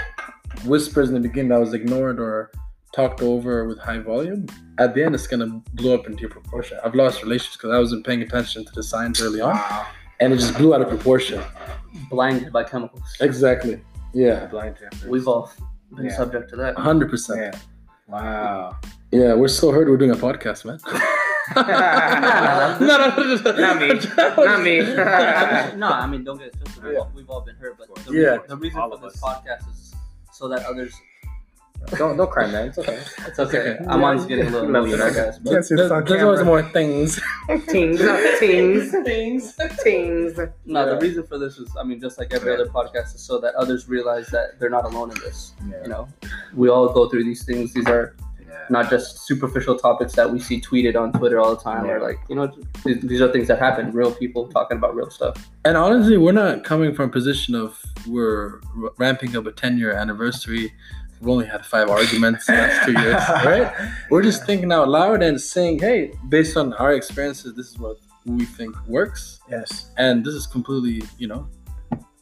whispers in the beginning that was ignored or talked over with high volume, at the end it's gonna blow up into your proportion. I've lost relationships because I wasn't paying attention to the signs early on, Wow. and it just blew out of proportion. blinded by chemicals Exactly. Yeah. Blind we've all been Yeah. subject to that Hundred percent. Yeah. Wow. Yeah, we're so hurt. We're doing a podcast, man. no, no, Not me. Not me. no i mean don't get it twisted we've, all, we've all been hurt but the Yeah. reason, the reason All for this us. podcast is so that others Don't don't cry, man. It's okay. it's okay, okay. amon's getting a little Love emotional you, guys but Yes, it's There's, on there's always more things. Tings, tings, tings, tings. no Yeah. the reason for this is i mean just like every other podcast is so that others realize that they're not alone in this you know we all go through these things these are not just superficial topics that we see tweeted on Twitter all the time, or like you know, these, these are things that happen. Real people talking about real stuff. And honestly, we're not coming from a position of we're r- ramping up a 10 year anniversary. We've only had five arguments in the last two years, right? We're just thinking out loud and saying, hey, based on our experiences, this is what we think works. Yes. And this is completely, you know,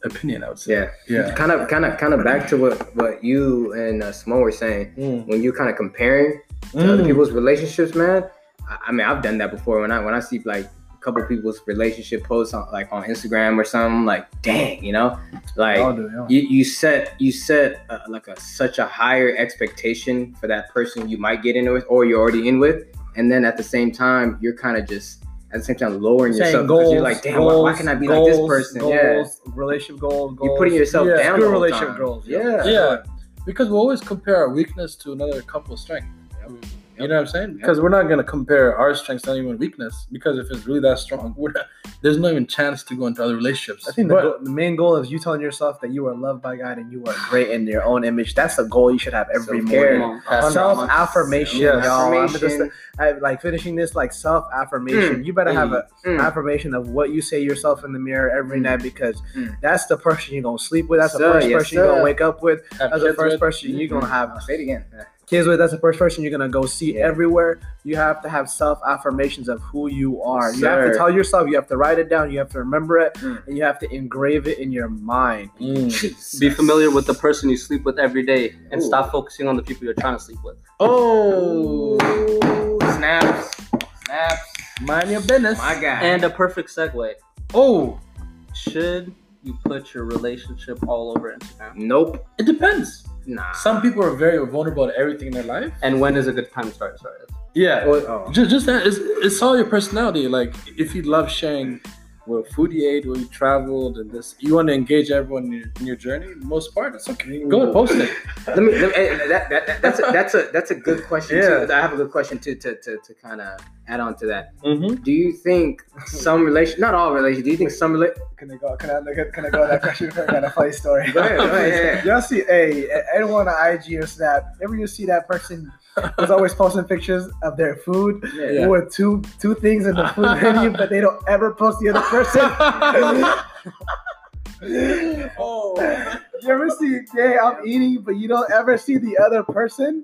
opinion, I would say. Yeah. Yeah. Kind of, kind of, kind of back to what what you and uh, Simone were saying Mm. when you're kind of comparing to other people's relationships, man. I, I mean, I've done that before. When I when I see like a couple people's relationship posts on like on Instagram or something, like, dang, you know, like do yeah. you, you set you set uh, like a such a higher expectation for that person you might get in with or you're already in with, and then at the same time you're kind of just at the same time lowering Saying yourself goals, because you're like, damn, why, why can I be like this person? Goals, yeah, relationship goals. goals. you're putting yourself Yeah, down. Screw the whole relationship time. goals. Yeah, Yeah. Because we always compare our weakness to another couple's strength. You know what I'm saying? Because we're not gonna compare our strengths to anyone's weakness. Because if it's really that strong, we're not, there's no even chance to go into other relationships. I think the, But- go- the main goal is you telling yourself that you are loved by God and you are great in your own image. That's the goal you should have every morning. Come on, pass it on. Self affirmation, Yes. y'all. Just, I, like finishing this like self affirmation. You better have an Mm. affirmation of what you say yourself in the mirror every Mm. night because Mm. that's the person you're gonna sleep with. That's the Sir, first yes, person you're gonna wake up with. Have That's the first with. person you're gonna have say it again. Kids with. That's the first person you're gonna go see Yeah. everywhere. You have to have self affirmations of who you are. You have to tell yourself. You have to write it down. You have to remember it, Mm. and you have to engrave it in your mind. Mm. Be familiar with the person you sleep with every day, and Ooh. stop focusing on the people you're trying to sleep with. Oh, snaps, snaps. mind your business. My guy. And a perfect segue: Oh, Should you put your relationship all over Instagram? nope. it depends. Nah. Some people are very vulnerable to everything in their life. And when is a good time to start? Sorry. Yeah. Oh. oh. Just, just that, it's, it's all your personality. Like, if you love sharing what food you ate, where you traveled, and this, you want to engage everyone in your, in your journey. the Most part, it's okay. Go and post it. Let me. Let me that, that, that, that's a, that's a that's a good question Yeah. too. I have a good question too to to, to kind of add on to that. Mm-hmm. Do you think some relation, not all relations, do you think some rela- Can I go? Can I? Can I go that question? I got a funny story. Go ahead, go ahead, yeah. Y'all see, hey, anyone on IG or Snap? Ever you see that person who's always posting pictures of their food Yeah. with two two things in the food menu, but they don't ever post the other person? oh, you ever see? Yeah, I'm eating, but you don't ever see the other person.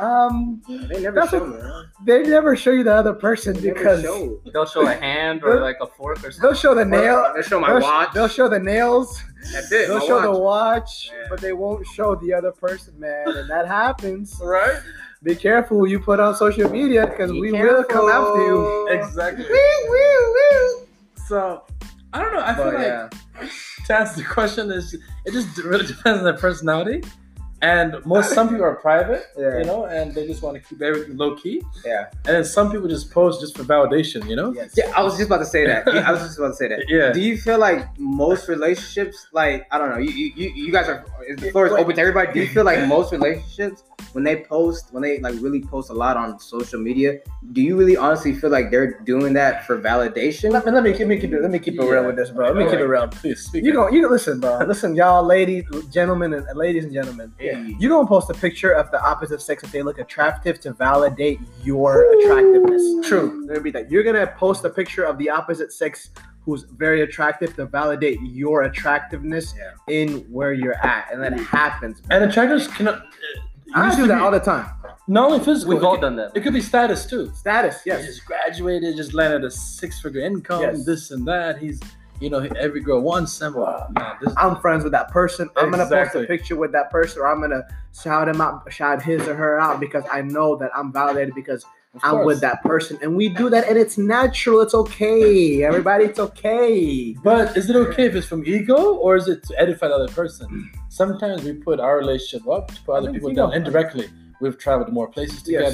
Um, They never show a- they never show you the other person They because show. They'll show a hand or like a fork or something. they'll show the nail. They'll show my they'll, watch. they'll show the nails. That's it. They'll my show the watch. watch, Yeah. but they won't show the other person, man. And that happens. right? Be careful who you put on social media because Be we will come after you. Exactly. So, I don't know. I feel like yeah, to answer the question is it just really depends on their personality. And most some people are private, Yeah. you know, and they just want to keep everything low key. Yeah. And then some people just post just for validation, you know? yes. Yeah, I was just about to say that. Yeah, I was just about to say that. Yeah. Do you feel like most relationships, like I don't know, you you, you you guys are the floor is open oh, to everybody. Do you feel like most relationships, when they post, when they like really post a lot on social media, do you really honestly feel like they're doing that for validation? Let me let me let me keep it let me keep it real with this, bro. Let me keep it real. Please speak. You up. go. You listen, bro. Listen, y'all, ladies, gentlemen, and ladies and gentlemen. Yeah. You don't post a picture of the opposite sex if they look attractive to validate your attractiveness. True. Let me be that. You're gonna post a picture of the opposite sex who's very attractive to validate your attractiveness Yeah. in where you're at, and that happens. And attractors cannot. Uh, I used do that all the time. Not only physical. We've it all could- done that. It could be status too. Status, He yes. just graduated, just landed a six-figure income, Yes. this and that. He's, you know, every girl wants him. Wow, man, this, I'm friends with that person. I'm gonna post a picture with that person, or I'm gonna shout him out, shout his or her out because I know that I'm validated because of I'm with that person, and we do that, and it's natural. It's okay, everybody. It's okay. But is it okay if it's from ego or is it to edify the other person? Sometimes we put our relationship up to put other people down indirectly. We've traveled more places Yes.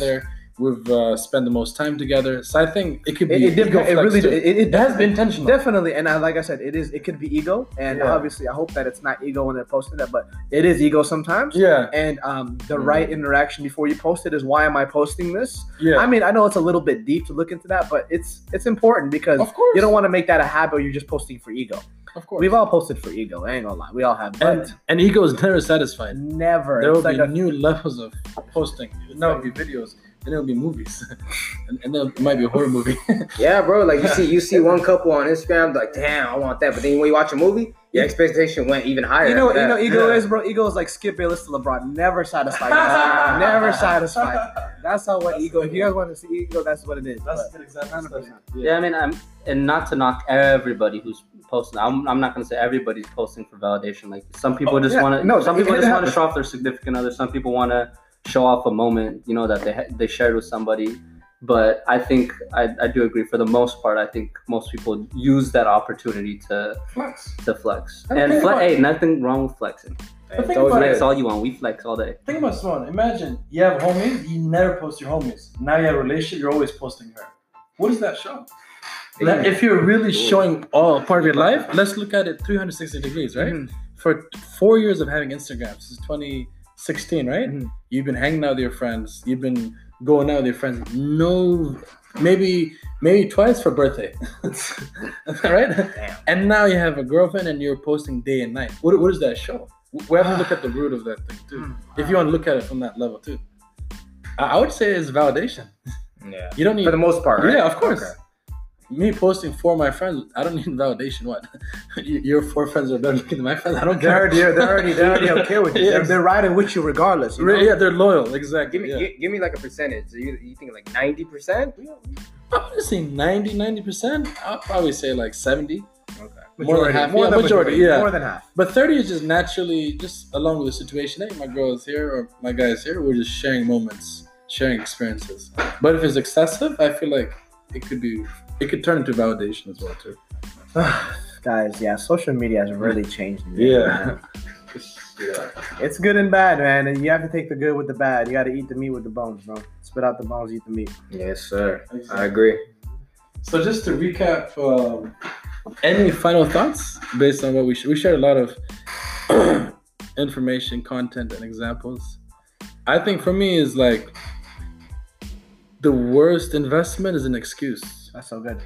We've uh, spent the most time together. So I think it could be. It, it, ego it really too. it, it, has been intentional. definitely, and I, like I said, it is. It could be ego, and Yeah. obviously, I hope that it's not ego when they're posting that, but it is ego sometimes. yeah, And um, the Mm. right interaction before you post it is why am I posting this? yeah. I mean, I know it's a little bit deep to look into that, but it's it's important because you don't want to make that a habit. Where you're just posting for ego. Of course. We've all posted for ego. I ain't gonna lie, we all have, but and, and ego is never satisfied. never. There will like be a new levels of posting. Now it'll be videos, then it'll be movies, and, and then it might be a horror movie. Yeah, bro. Like you see, you see one couple on Instagram, like, damn, I want that. But then when you watch a movie, your expectation went even higher. You know, after you know, ego Yeah. is, bro. Ego is like Skip Bayless to LeBron, never satisfied. never satisfied. That's how what ego. If you guys want to see ego, that's what it is. That's a but- good example. 100%. Yeah, I mean, I'm and not to knock everybody who's posting. I'm, I'm not gonna say everybody's posting for validation. Like some people Oh, just yeah, want to. no, some people just want to show off their significant other. Some people want to show off a moment, you know, that they ha- they shared with somebody. But I think I, I do agree. For the most part, I think most people use that opportunity to Flex. to flex. Okay, And fle- hey, nothing wrong with flexing. But think about Flex it. all you want. We flex all day. Think about someone. Imagine you have homies, you never post your homies. Now you have a relationship, you're always posting her. What does that show? That if you're really showing all part of your life, let's look at it 360 degrees, right? Mhm. For four years of having Instagram, since 2016, right? Mhm. You've been hanging out with your friends. You've been going out with your friends. No, maybe maybe twice for birthday, right? Damn. And now you have a girlfriend and you're posting day and night. What, what does that show? We have to look at the root of that thing too. If you want to look at it from that level too, I I would say it's validation. Yeah. You don't need For the most part, right? yeah, of course. Okay. Me posting for my friends, I don't need validation. What? Your four friends are better looking than my friends. I don't care. They're they're already, they're already okay with you. Yeah. They're, they're riding with you regardless. You know? Yeah, they're loyal. Exactly. Give me, yeah. gi- give me like a percentage. You, you think like ninety percent? I'm gonna say 90, 90 percent. I'll probably say like seventy. Okay. More than half, More yeah, than majority, majority. yeah. More than half. But thirty is just naturally just along with the situation. Hey, my girl is here or my guy is here. We're just sharing moments, sharing experiences. But if it's excessive, I feel like it could be. It could turn into validation as well too. Guys, yeah, social media has really changed. the game, Yeah. It's good and bad, man, and you have to take the good with the bad. You got to eat the meat with the bones, bro. Spit out the bones, eat the meat. Yes, sir. I agree. So just to recap, um, any final thoughts based on what we sh- we shared a lot of information, content, and examples. I think for me is like the worst investment is an excuse. That's so good.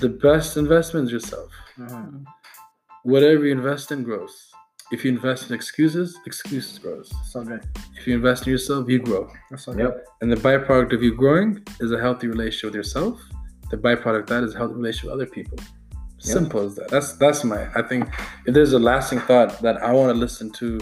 The best investment is yourself. Mhm. Whatever you invest in grows. If you invest in excuses, excuses grows. So good. If you invest in yourself, you grow. That's so good. Yep. And the byproduct of you growing is a healthy relationship with yourself. The byproduct of that is a healthy relationship with other people. Simple as that. That's that's my. I think if there's a lasting thought that I want to listen to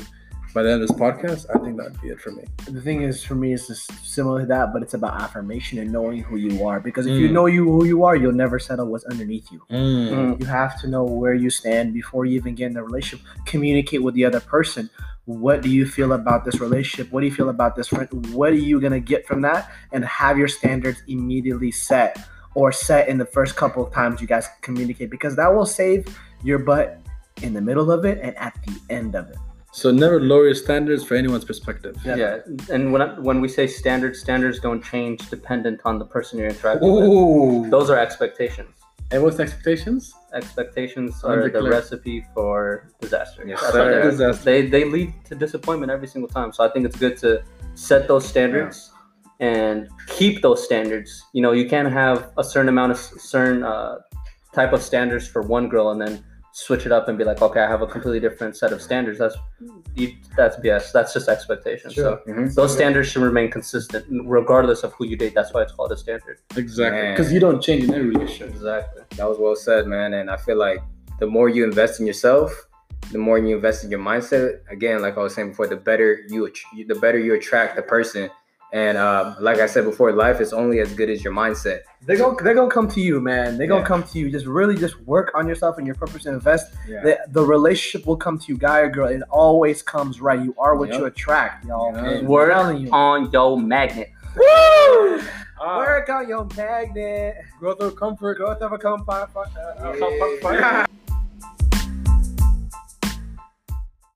by the end of this podcast, I think that'd be it for me. The thing is, for me, it's just similar to that, but it's about affirmation and knowing who you are. Because if you Mm. know you who you are, you'll never settle what's underneath you. Mm. You have to know where you stand before you even get in the relationship. Communicate with the other person. What do you feel about this relationship? What do you feel about this friend? What are you gonna get from that? And have your standards immediately set or set in the first couple of times you guys communicate because that will save your butt in the middle of it and at the end of it. So never lower your standards for anyone's perspective. Yeah. Yeah, and when I, when we say standards, standards don't change dependent on the person you're interacting with. Ooh. Those are expectations. And what's expectations? Expectations are the recipe for disaster. Yes, That's sir. what they. Disaster. They they lead to disappointment every single time. So I think it's good to set those standards and keep those standards. You know, you can't have a certain amount of certain uh, type of standards for one girl and then switch it up and be like, okay, I have a completely different set of standards. That's you, that's BS. That's just expectations. So Mhm. those standards should remain consistent regardless of who you date. That's why it's called a standard. Exactly. Because you don't change in every relationship. Exactly. That was well said, man. And I feel like the more you invest in yourself, the more you invest in your mindset. Again, like I was saying before, the better you, the better you attract the person. And uh, like I said before, life is only as good as your mindset. They're gonna they're gonna come to you, man. They're gonna Yeah. come to you. Just really just work on yourself and your purpose and invest. Yeah. The, the relationship will come to you, guy or girl. It always comes right. You are what Yep. you attract, y'all. Yeah. I'm Work telling you. on your magnet. Woo! Work on your magnet. Growth or comfort. Growth of a compound. Comfort.